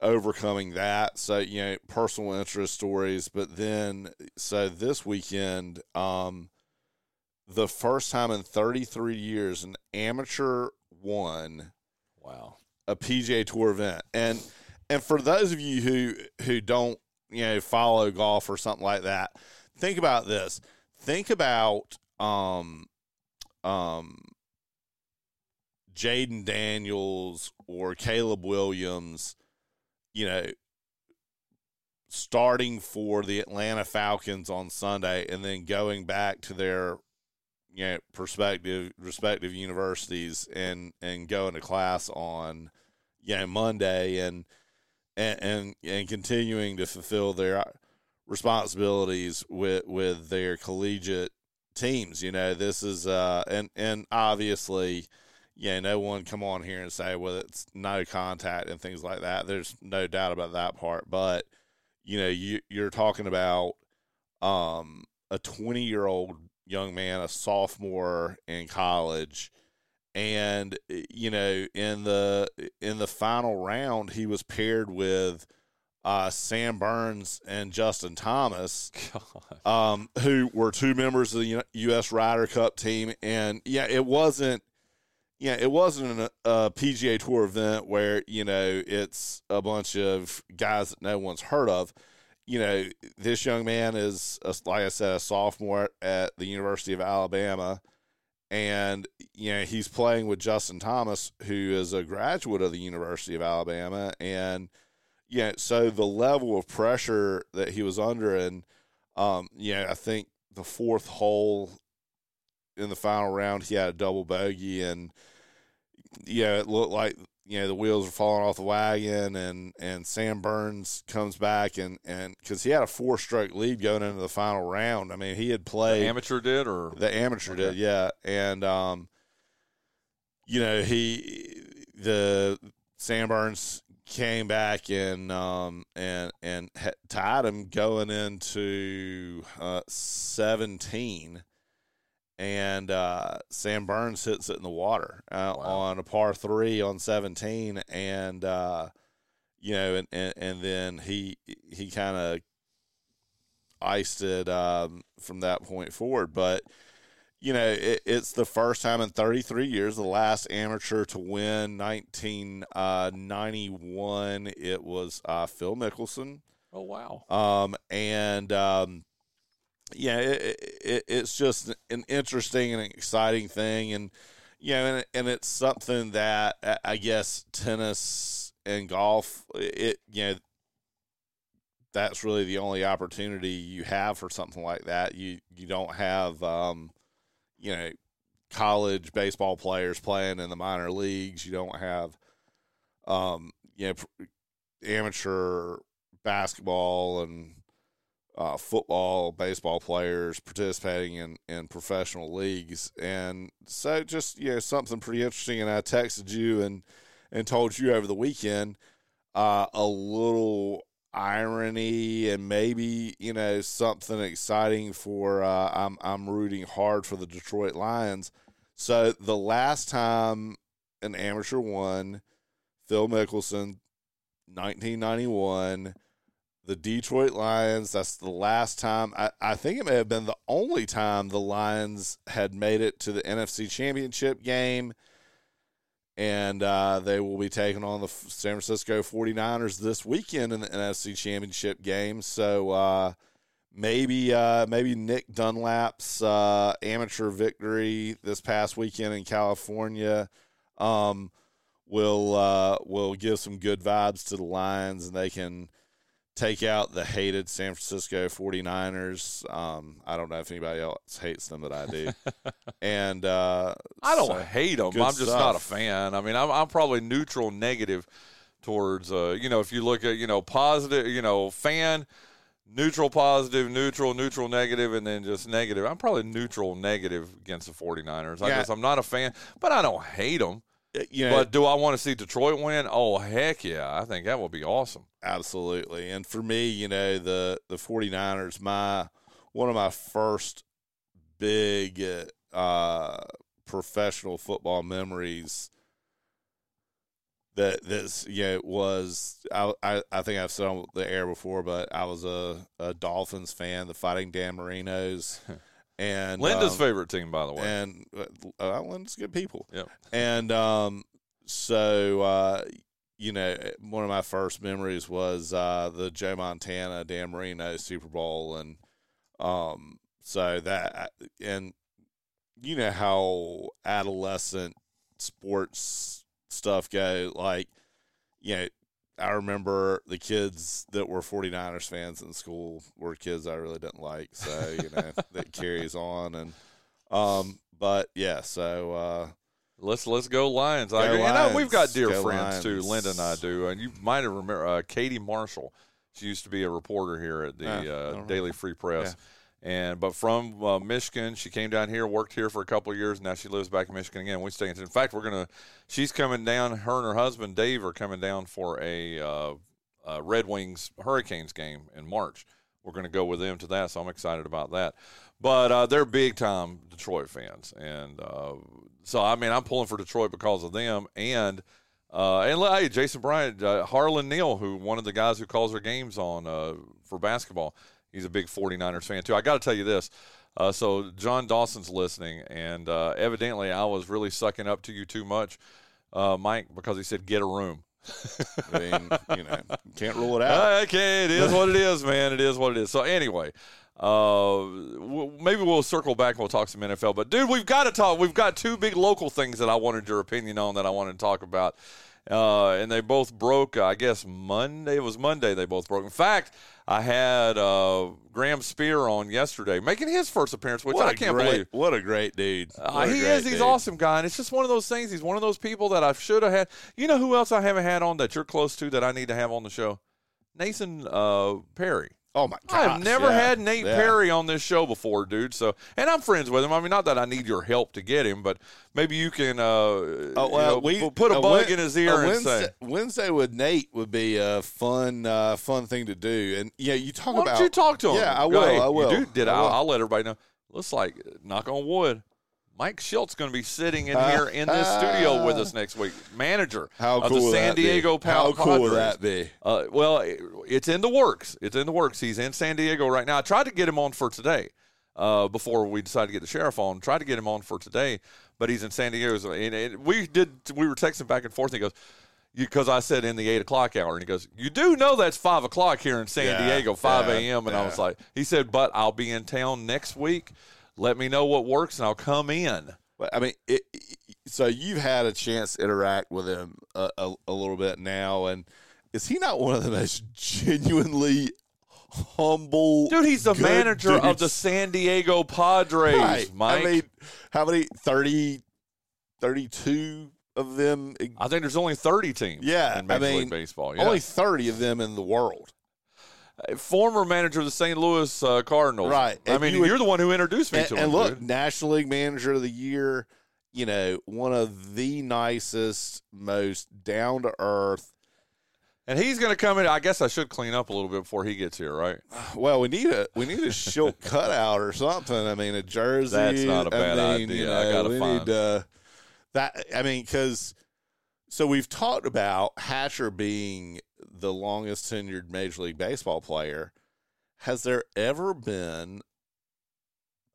overcoming that. So you know, personal interest stories. But then, so this weekend, um, the first time in 33 years, an amateur won Wow. a PGA Tour event. And and for those of you who who don't, you know, follow golf or something like that, think about this. Think about um um Jayden Daniels or Caleb Williams, you know, starting for the Atlanta Falcons on Sunday and then going back to their you know perspective respective universities and and going to class on you know Monday and and and, and continuing to fulfill their responsibilities with with their collegiate teams you know this is uh and and obviously yeah no one come on here and say well it's no contact and things like that. There's no doubt about that part. But you know you you're talking about um a 20 year old young man, a sophomore in college, and you know in the in the final round he was paired with uh, Sam Burns and Justin Thomas, um, who were two members of the U- U.S. Ryder Cup team, and yeah, it wasn't. Yeah, it wasn't a, a PGA Tour event where you know it's a bunch of guys that no one's heard of you know, this young man is, a, like I said, a sophomore at the University of Alabama. And, you know, he's playing with Justin Thomas, who is a graduate of the University of Alabama. And, yeah, so the level of pressure that he was under, and, um, yeah, I think the fourth hole in the final round, he had a double bogey. And, yeah, it looked like you know the wheels were falling off the wagon and and Sam Burns comes back and and because he had a four stroke lead going into the final round. I mean he had played the amateur did or the amateur okay. did yeah and um you know he the Sam Burns came back and um and and tied him going into uh 17 and uh, Sam Burns hits it in the water uh, wow. on a par three on 17, and uh, you know, and, and, and then he he kind of iced it um, from that point forward. But you know, it, it's the first time in 33 years. The last amateur to win, 1991, uh, it was uh, Phil Mickelson. Oh wow! Um, and um, yeah, it, it, it's just an interesting and exciting thing, and you know, and, and it's something that I guess tennis and golf, it you know, that's really the only opportunity you have for something like that. You you don't have, um, you know, college baseball players playing in the minor leagues. You don't have, um, you know, amateur basketball and uh, football, baseball players participating in, in professional leagues. And so just, you know, something pretty interesting. And I texted you and, and told you over the weekend uh, a little irony and maybe, you know, something exciting for uh, I'm, I'm rooting hard for the Detroit Lions. So the last time an amateur won, Phil Mickelson, 1991 the Detroit Lions. That's the last time. I, I think it may have been the only time the Lions had made it to the NFC Championship game. And uh, they will be taking on the San Francisco 49ers this weekend in the NFC Championship game. So uh, maybe uh, maybe Nick Dunlap's uh, amateur victory this past weekend in California um, will uh, will give some good vibes to the Lions, and they can take out the hated San Francisco 49ers. Um, I don't know if anybody else hates them, but I do. [LAUGHS] and uh, I don't so, hate them. I'm just not a fan. I mean, I'm, I'm probably neutral, negative towards. Uh, you know, if you look at you know positive, you know, fan, neutral, positive, neutral, neutral, negative, and then just negative. I'm probably neutral, negative against the 49ers. I Yeah. guess I'm not a fan, but I don't hate them. You know, But do I want to see Detroit win? Oh heck yeah! I think that would be awesome. Absolutely. And for me, you know, the the 49ers, my one of my first big uh professional football memories that this you know was I, I I think I've said on the air before, but I was a, a Dolphins fan, the Fighting Dan Marinos, [LAUGHS] and Linda's um, favorite team, by the way. and uh, Linda's good people. Yep. And um, so uh, you know, one of my first memories was uh, the Joe Montana Dan Marino Super Bowl, and um, so that and you know how adolescent sports stuff go. Like, you know, I remember the kids that were 49ers fans in school were kids I really didn't like. So, you know, [LAUGHS] that carries on. And, um, but yeah, so, uh, Let's let's go Lions. Go I agree. And, uh, we've got dear Go friends too. Linda and I do, and you might have remember uh, Katie Marshall. She used to be a reporter here at the Yeah, uh, Daily Free Press, and but from uh, Michigan, she came down here, worked here for a couple of years. Now she lives back in Michigan again. We stay in. In fact, we're gonna. She's coming down. Her and her husband Dave are coming down for a uh, Red Wings Hurricanes game in March. We're to go with them to that, so I'm excited about that. But uh, they're big time Detroit fans, and uh, so I mean I'm pulling for Detroit because of them. And uh, and hey, Jason Bryant, uh, Harlan Neal, who one of the guys who calls our games on uh, for basketball, he's a big 49ers fan too. I got to tell you this. Uh, so John Dawson's listening, and uh, evidently I was really sucking up to you too much, uh, Mike, because he said get a room. [LAUGHS] I mean, you know, can't rule it out. Okay, it is what it is, man. It is what it is. So anyway, uh, w- maybe we'll circle back and we'll talk some NFL. But dude, we've got to talk. We've got two big local things that I wanted your opinion on that I wanted to talk about. Uh, and they both broke. I guess Monday. It was Monday. They both broke. In fact, I had uh, Graham Spear on yesterday, making his first appearance, which what I can't great, believe. What a great dude. Uh, he great is. He's dude. awesome guy, and it's just one of those things. He's one of those people that I should have had. You know who else I haven't had on that you're close to that I need to have on the show? Nathan uh, Perry. Oh my god! I've never had Nate Perry on this show before, dude. So, and I'm friends with him. I mean, not that I need your help to get him, but maybe you can, uh, Oh you well, know, we pu- put a uh, bug Wed- in his ear and Wednesday, say, Wednesday with Nate would be a fun, uh, fun thing to do. And yeah, you talk "Why about. don't you talk to him?" Yeah, I will. "Hey, I will. You do, did I I? will. I'll let everybody know. Looks like, knock on wood, Mike Shildt going to be sitting in here in this studio with us next week. Manager How of cool the San be? Diego How Pow- cool would that be? Uh, well, it- it's in the works. It's in the works. He's in San Diego right now. I tried to get him on for today uh, before we decided to get the sheriff on. Tried to get him on for today, but he's in San Diego. So- And, and we did. We were texting back and forth. And he goes, because I said in the eight o'clock hour, and he goes, "You do know that's five o'clock here in San Yeah, Diego, five yeah, a.m." And I was like, he said, "But I'll be in town next week. Let me know what works, and I'll come in." But I mean, it, so you've had a chance to interact with him a, a, a little bit now, and is he not one of the most genuinely humble? Dude, he's the manager of the? San Diego Padres, Right. Mike. I mean, how many 30, 32 of them? I think there's only 30 teams Yeah, in I mean, League Baseball. Yeah. Only thirty of them in the world. Former manager of the St. Louis uh, Cardinals. Right. I And mean, you you're the one who introduced me And, to him. and look, dude. National League Manager of the Year. You know, one of the nicest, most down to earth. And he's going to come in. I guess I should clean up a little bit before he gets here, right? [SIGHS] Well, we need a we need a Shildt [LAUGHS] cutout or something. I mean, a jersey. That's not a bad I mean, idea. You I gotta find- need uh, that. I mean, because so we've talked about Hatcher being the longest tenured Major League Baseball player. Has there ever been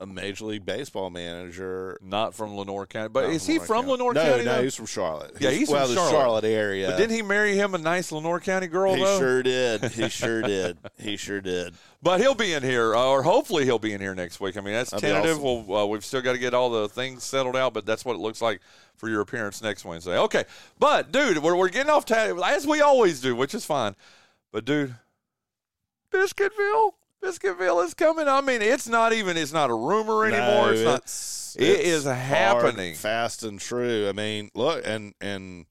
a Major League Baseball manager? Not from Lenoir County, but Not is he from County. Lenoir no, County? No, though? he's from Charlotte. Yeah, he's well, from the Charlotte. Charlotte area. But didn't he marry him a nice Lenoir County girl He though? sure did. [LAUGHS] He sure did. He sure did. But he'll be in here, uh, or hopefully he'll be in here next week. I mean, that's That'd tentative. awesome. We'll, uh, we've still got to get all the things settled out, but that's what it looks like for your appearance next Wednesday. Okay, but dude, we're, we're getting off as we always do, which is fine. But dude, Biscuitville, Biscuitville is coming. I mean, it's not even it's not a rumor anymore. No, it's not. it's, it's is hard, happening. fast and true. I mean, look, and and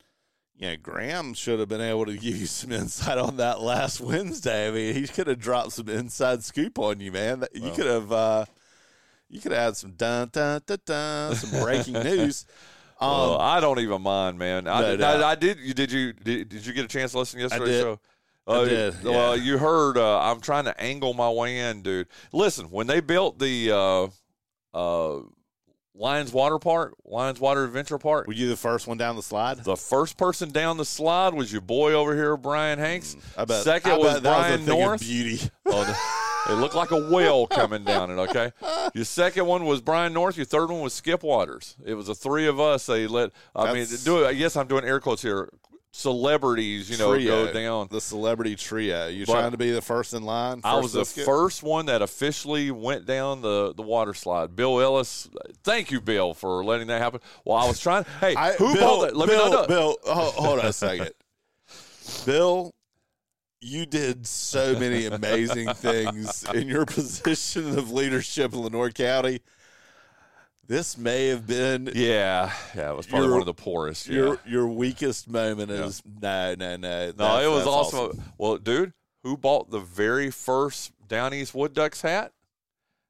yeah, Graham should have been able to [LAUGHS] give you some insight on that last Wednesday. I mean, he could have dropped some inside scoop on you, man. You Well. could have uh, you could have had some dun dun dun dun, some breaking [LAUGHS] news. Um, Well, I don't even mind, man. I, No did. I, I did. You did you did, did you get a chance to listen to yesterday's show? Uh, did, Well, yeah. you heard. Uh, I'm trying to angle my way in, dude. Listen, when they built the uh, uh, Lions Water Park, Lions Water Adventure Park, were you the first one down the slide? the first person down the slide was your boy over here, Bryan Hanks. I bet. Second I was bet that was a Brian of North. beauty. [LAUGHS] Oh, it looked like a whale coming down it. Okay, your second one was Brian North. Your third one was Skip Waters. It was the three of us. They let. I That's- mean, do it. Yes, I'm doing air quotes here. Celebrities, you know, Trio, go down. the celebrity trio. But- trying to be the first in line. I first was the first one that officially went down the, the water slide. Bill Ellis, thank you, Bill, for letting that happen. Well, I was trying. Hey, I, who Bill, that? Let Bill, me know. Bill, ho- hold on a second. Bill, you did so many amazing things in your [LAUGHS] position of leadership in Lenoir County. This may have been Yeah, yeah, it was probably Your- one of the poorest. Yeah. your your weakest moment. Is no, no, no. No, it was that's awesome. Well, dude, who bought the very first Down East Wood Ducks hat?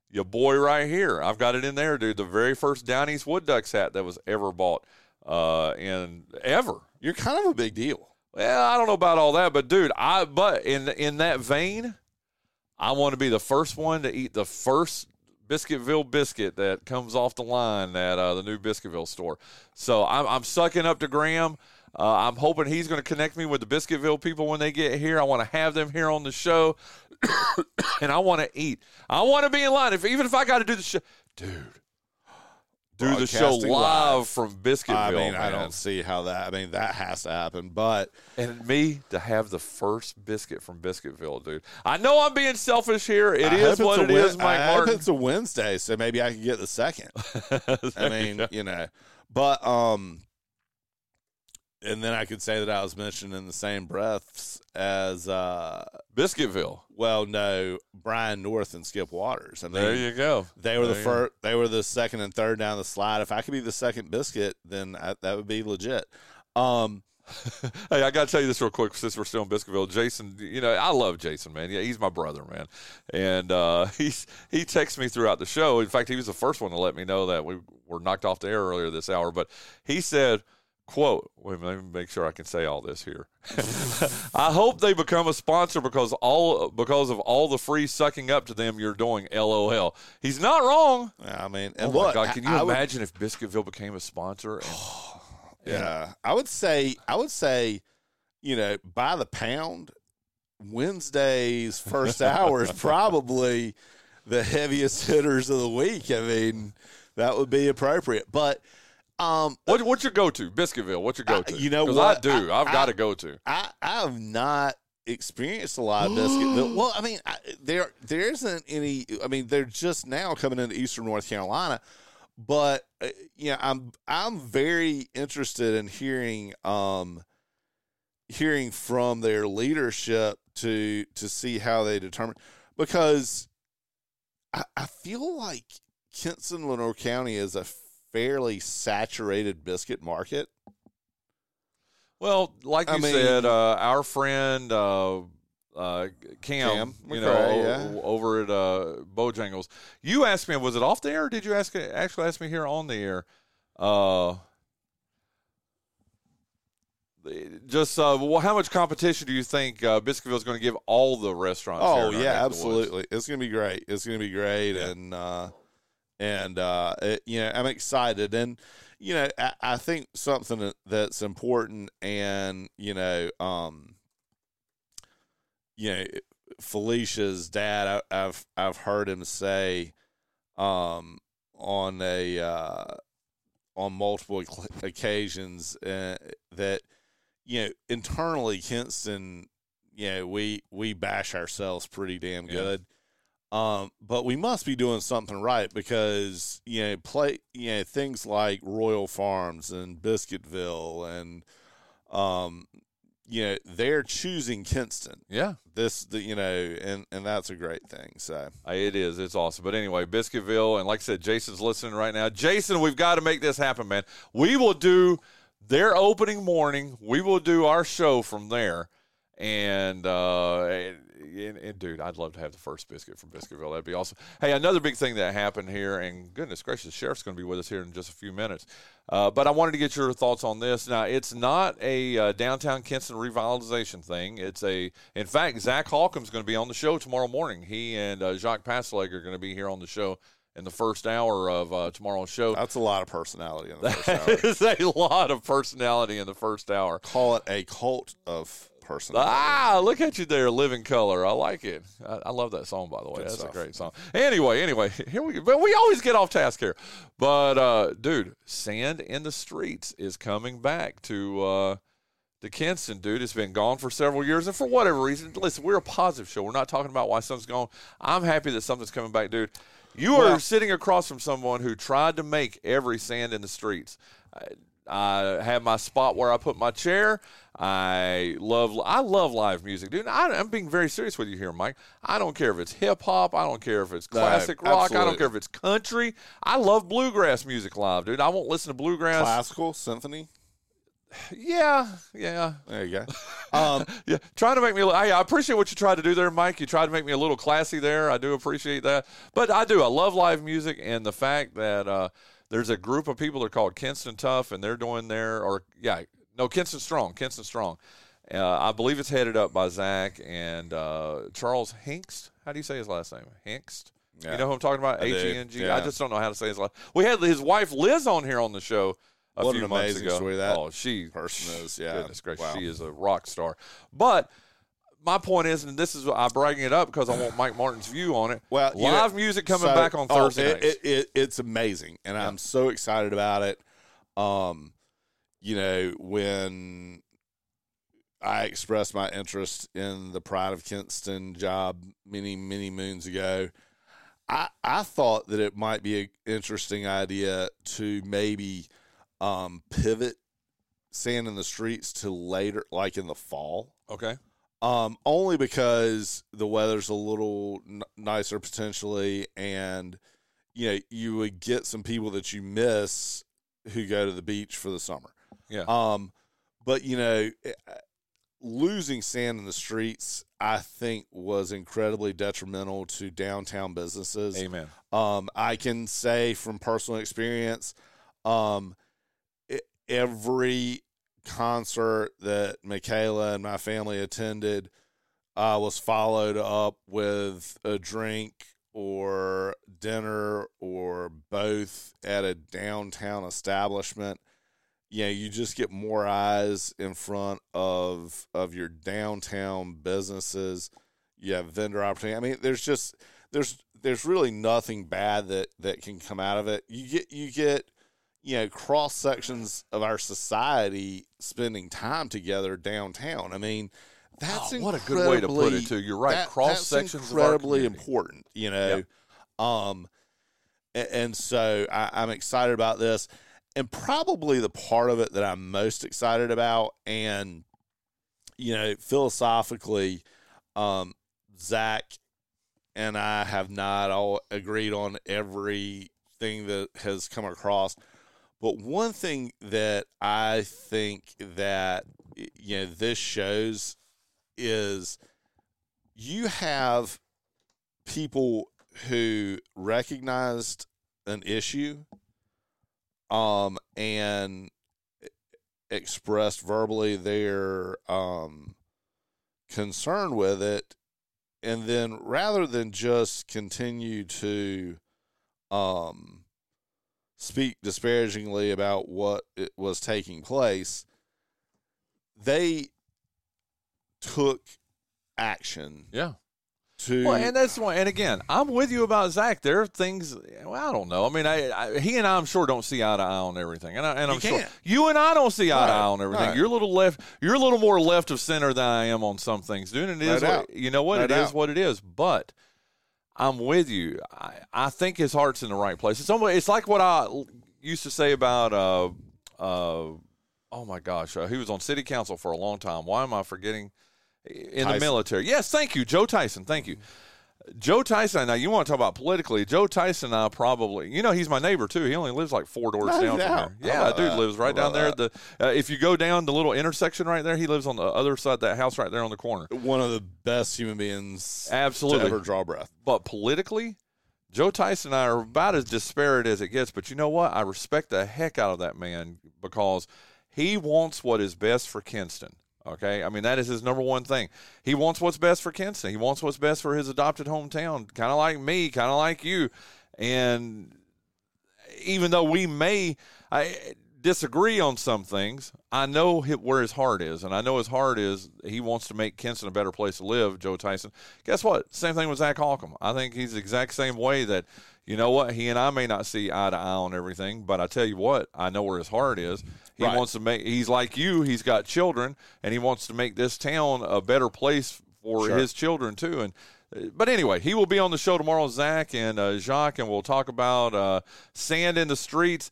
Your boy right here. I've got it in there, dude. The very first Down East Wood Ducks hat that was ever bought, uh, in ever. You're kind of a big deal. Well, I don't know about all that, but dude, I but in in that vein, I want to be the first one to eat the first Biscuitville biscuit that comes off the line at uh, the new Biscuitville store. So I'm, I'm sucking up to Graham. Uh, I'm hoping he's going to connect me with the Biscuitville people when they get here. I want to have them here on the show, [COUGHS] and I want to eat. I want to be in line. If even if I got to do the show, dude, do the show live, live. from Biscuitville. I mean, I don't see how that. I mean, that has to happen. But and me to have the first biscuit from Biscuitville, dude. I know I'm being selfish here. It I is what it a is, Mike I Martin. it's a Wednesday, so maybe I can get the second. [LAUGHS] I mean, you know, but um, and then I could say that I was mentioned in the same breaths as uh, Biscuitville. well, no, Brian North and Skip Waters. I mean, There you go. They were the There you first. They were the second and third down the slide. If I could be the second biscuit, then I, that would be legit. Um, [LAUGHS] Hey, I got to tell you this real quick since we're still in Biscuitville. Jason, you know, I love Jason, man. Yeah, he's my brother, man. And uh, [LAUGHS] he's he texts me throughout the show. In fact, he was the first one to let me know that we were knocked off the air earlier this hour. But he said, "quote Wait, let me make sure I can say all this here. [LAUGHS] I hope they become a sponsor because all because of all the free sucking up to them you're doing. LOL. He's not wrong. I mean, Oh my God, can you I- I would- imagine if Biscuitville became a sponsor? And, [SIGHS] Yeah. I would say I would say, you know, by the pound, Wednesday's first hour is [LAUGHS] probably the heaviest hitters of the week. I mean, that would be appropriate. But um What, what's your go to? Biscuitville. What's your go to? You know what? I do. I- have got to go to. I I have not experienced a lot of Biscuitville. [GASPS] well, I mean, I, there there isn't any. I mean, they're just now coming into Eastern North Carolina, but uh, yeah, I'm I'm very interested in hearing um hearing from their leadership to to see how they determine because I, I feel like Kinston Lenoir County is a fairly saturated biscuit market. Well, like I you mean- said, uh, our friend uh, uh, Cam, Cam you know, yeah. over at uh, Bojangles. You asked me, was it off the air? Or did you ask actually ask me here on the air? Uh, just uh, well, how much competition do you think uh, Biscuitville is going to give all the restaurants? Oh yeah, neck of the woods? absolutely. It's gonna be great. It's gonna be great, and uh, and uh, it, you know I'm excited, and you know I, I think something that's important, and you know um, you know, Felicia's dad, I, I've I've heard him say, um, on a uh, on multiple occasions uh, that you know internally Kinston, you know, we we bash ourselves pretty damn Yeah. Um, but we must be doing something right because you know play you know things like Royal Farms and Biscuitville and um you know they're choosing Kinston. Yeah, This the you know and and that's a great thing. So Uh, It is. It's awesome. But anyway, Biscuitville, and like I said, Jason's listening right now. Jason, we've got to make this happen, man. We will do their opening morning. We will do our show from there. And, uh, and, and, dude, I'd love to have the first biscuit from Biscuitville. That'd be awesome. Hey, another big thing that happened here, and goodness gracious, the sheriff's going to be with us here in just a few minutes. Uh, but I wanted to get your thoughts on this. Now, it's not a uh, downtown Kinston revitalization thing. It's a, in fact, Zach Holcomb's going to be on the show tomorrow morning. He and uh, Jacques Pasleg are going to be here on the show in the first hour of uh, tomorrow's show. that's a lot of personality in the [LAUGHS] first hour. That is a lot of personality in the first hour. Call it a cult of personality. Ah, look at you there, living color. I like it. I, I love that song, by the way. Good That's stuff. a great song. Anyway, anyway, [LAUGHS] here we. But we always get off task here. But uh, dude, sand in the streets is coming back to uh, to Kinston, dude. It's been gone for several years, and for whatever reason, listen, we're a positive show. We're not talking about why something's gone. I'm happy that something's coming back, dude. You are Well- sitting across from someone who tried to make every sand in the streets. I, I have my spot where I put my chair. I love I love live music, dude. I, I'm being very serious with you here, Mike. I don't care if it's hip hop. I don't care if it's No, classic rock. I don't care if it's country. I love bluegrass music live, dude. I won't listen to bluegrass. Classical symphony. Yeah, yeah, There you go. [LAUGHS] Um, yeah. Trying to make me. I, I appreciate what you tried to do there, Mike. You tried to make me a little classy there. I do appreciate that. But I do. I love live music and the fact that uh, there's a group of people that are called Kinston Tough, and they're doing their or yeah, no Kinston Strong, Kinston Strong. Uh, I believe it's headed up by Zach and uh, Charles Hinkst. How do you say his last name? Hinkst. Yeah. You know who I'm talking about? H E N G. I just don't know how to say his last. We had his wife Liz on here on the show a What few an months ago. story that oh, she person is. Yeah. Goodness gracious, Wow. she is a rock star. But my point is, and this is I'm bragging it up because I want Mike Martin's view on it. Well, live know, music coming so- back on oh, Thursday it, it, it, it's amazing, and I'm so excited about it. Um, you know, when I expressed my interest in the Pride of Kinston job many, many moons ago, I I thought that it might be an interesting idea to maybe um, pivot sand in the streets to later, like in the fall. okay. Um, only because the weather's a little n- nicer potentially, and you know you would get some people that you miss who go to the beach for the summer. Yeah. Um, but you know, eh, losing sand in the streets, I think, was incredibly detrimental to downtown businesses. Amen. Um, I can say from personal experience, um, every concert that Michaela and my family attended uh, was followed up with a drink or dinner or both at a downtown establishment. You know, you just get more eyes in front of of your downtown businesses. You have vendor opportunity. I mean, there's just there's there's really nothing bad that that can come out of it. You get you get you know cross sections of our society spending time together downtown. I mean, that's Oh, what a good way to put it, too. You're right. that- Cross sections incredibly important. You know, um, a- and, so I, I'm excited about this, and probably the part of it that I'm most excited about, and you know, philosophically, um, Zach and I have not all agreed on everything that has come across. But one thing that I think that you know this shows is you have people who recognized an issue um and expressed verbally their um concern with it and then rather than just continue to um speak disparagingly about what it was taking place they took action. Yeah. To Well, and that's why. And again, I'm with you about Zach. There are things. Well, I don't know. I mean, I, I he and I, I'm sure, don't see eye to eye on everything, and, I, and I'm You sure you and I don't see eye to eye on everything. right. You're a little left. You're a little more left of center than I am on some things, dude. And it No is doubt. what, you know what No it is. doubt. What it is. But I'm with you. I, I think his heart's in the right place. It's almost, It's like what I used to say about. Uh, uh, oh my gosh, uh, he was on city council for a long time. Why am I forgetting? In the military. Yes, thank you, Joe Tyson. Thank you. Joe Tyson. Now you want to talk about politically? Joe Tyson. And I probably, you know, he's my neighbor too. He only lives like four doors No down from here. Yeah, dude that? lives right down there. about At the uh, if you go down the little intersection right there, he lives on the other side of that house right there on the corner. one of the best human beings Absolutely. to ever draw breath. But politically, Joe Tyson and I are about as disparate as it gets. But you know what? I respect the heck out of that man because he wants what is best for Kinston. Okay, I mean that is his number one thing. He wants what's best for Kinston. He wants what's best for his adopted hometown, kind of like me, kind of like you. And even though we may I, disagree on some things, I know where his heart is, and I know his heart is he wants to make Kinston a better place to live. Joe Tyson. Guess what? Same thing with Zach Holcomb. I think he's the exact same way that. You know what? He and I may not see eye to eye on everything, but I tell you what, I know where his heart is. He Right. wants to make. He's like you. He's got children, and he wants to make this town a better place for Sure. his children too. And but anyway, he will be on the show tomorrow, Zach and uh, Jacques, and we'll talk about uh, sand in the streets.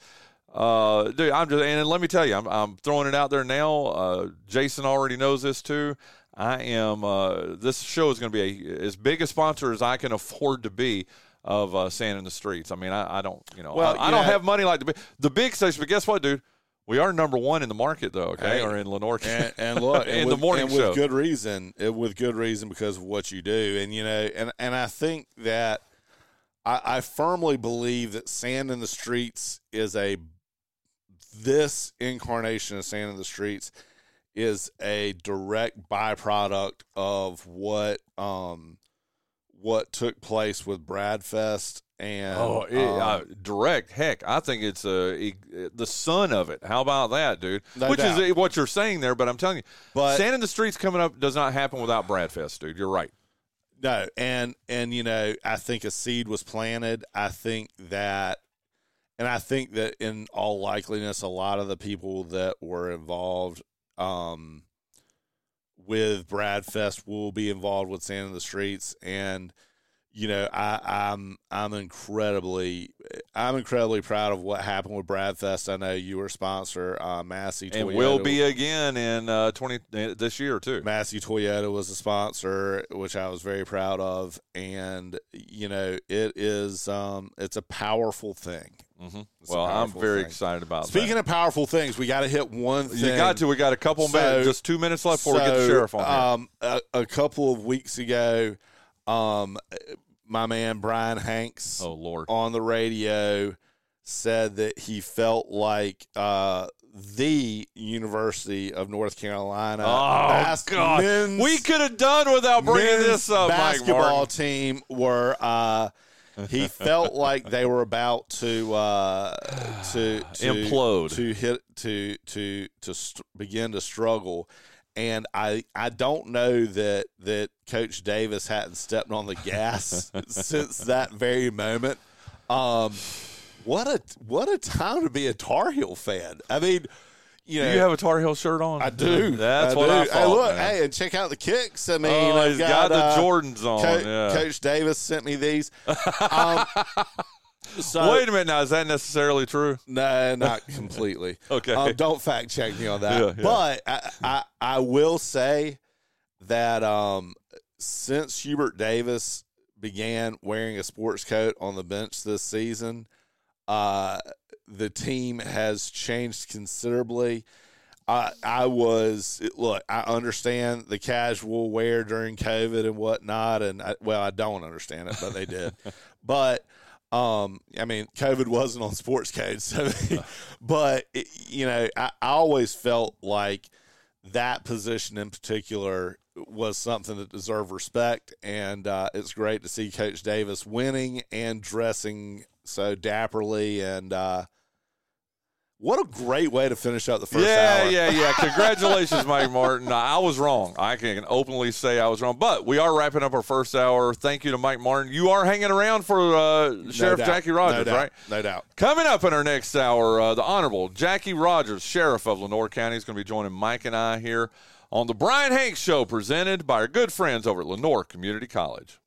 Uh, dude, I'm just and let me tell you, I'm, I'm throwing it out there now. Uh, Jason already knows this too. I am. Uh, this show is going to be a, as big a sponsor as I can afford to be of uh, sand in the streets. I mean, I, I don't, you know, Well, I, I don't know- have money like the big, the big station. But guess what, dude? We are number one in the market, though. Okay, Hey, or in Lenoir, and, and look, [LAUGHS] in and the with, morning and show. with good reason, with good reason because of what you do, and you know, and and I think that I, I firmly believe that sand in the streets is a this incarnation of sand in the streets is a direct byproduct of what um what took place with Bradfest and Oh, it, um, uh, direct. Heck, I think it's uh, e- the son of it. How about that, dude? No Which doubt. is uh, what you're saying there. But I'm telling you, But- Sand in the Streets coming up does not happen without Bradfest, dude. You're right. No, and and you know, I think a seed was planted. I think that, and I think that in all likeliness, a lot of the people that were involved um, with Bradfest will be involved with Sand in the Streets, and you know, I, I'm I'm incredibly I'm incredibly proud of what happened with Bradfest. I know you were a sponsor, uh, Massey, And Toyota will be again in uh, 20 uh, this year too. Massey Toyota was a sponsor, which I was very proud of, and you know it is um, it's a powerful thing. hmm Well, I'm very thing. excited about that. Speaking that. of powerful things, we got to hit one thing. you got to. We got a couple So- minutes, just two minutes left before we get the sheriff on. Um, a, a couple of weeks ago, um, my man Bryan Hanks oh Lord. on the radio said that he felt like uh, the University of North Carolina Oh bas- God, men's- we could have done without bringing this up, basketball team were uh he [LAUGHS] felt like they were about to uh to, [SIGHS] to Implode. to hit to to to st- begin to struggle and I I don't know that that coach Davis hadn't stepped on the gas [LAUGHS] since that very moment um what a what a time to be a Tar Heel fan I mean you know Do you have a Tar Heel shirt on? I do. [LAUGHS] That's I what do. I Hey, look, man. hey, and check out the kicks. I mean, Oh, I've he's got the uh, Jordans on, Co- yeah. Coach Davis sent me these. [LAUGHS] Um, so, Wait a minute now. Is that necessarily true? No, not completely. [LAUGHS] Okay. Um, don't fact check me on that. Yeah, yeah. But I, I, I will say that um, since Hubert Davis began wearing a sports coat on the bench this season, uh, the team has changed considerably. I, I was look. I understand the casual wear during COVID and whatnot, and I, well, I don't understand it, but they did. [LAUGHS] but um, I mean, COVID wasn't on sports codes, so [LAUGHS] [LAUGHS] but it, you know, I, I always felt like that position in particular was something that deserved respect, and uh, it's great to see Coach Davis winning and dressing so dapperly and. Uh, What a great way to finish out the first yeah, hour. yeah, yeah. Yeah. Congratulations, Mike Martin. I was wrong. I can openly say I was wrong. But we are wrapping up our first hour. Thank you to Mike Martin. You are hanging around for uh, Sheriff doubt. Jackie Rogers, doubt. right? No doubt. Coming up in our next hour, uh, the Honorable Jackie Rogers, Sheriff of Lenoir County, is going to be joining Mike and I here on the Bryan Hanks Show, presented by our good friends over at Lenoir Community College.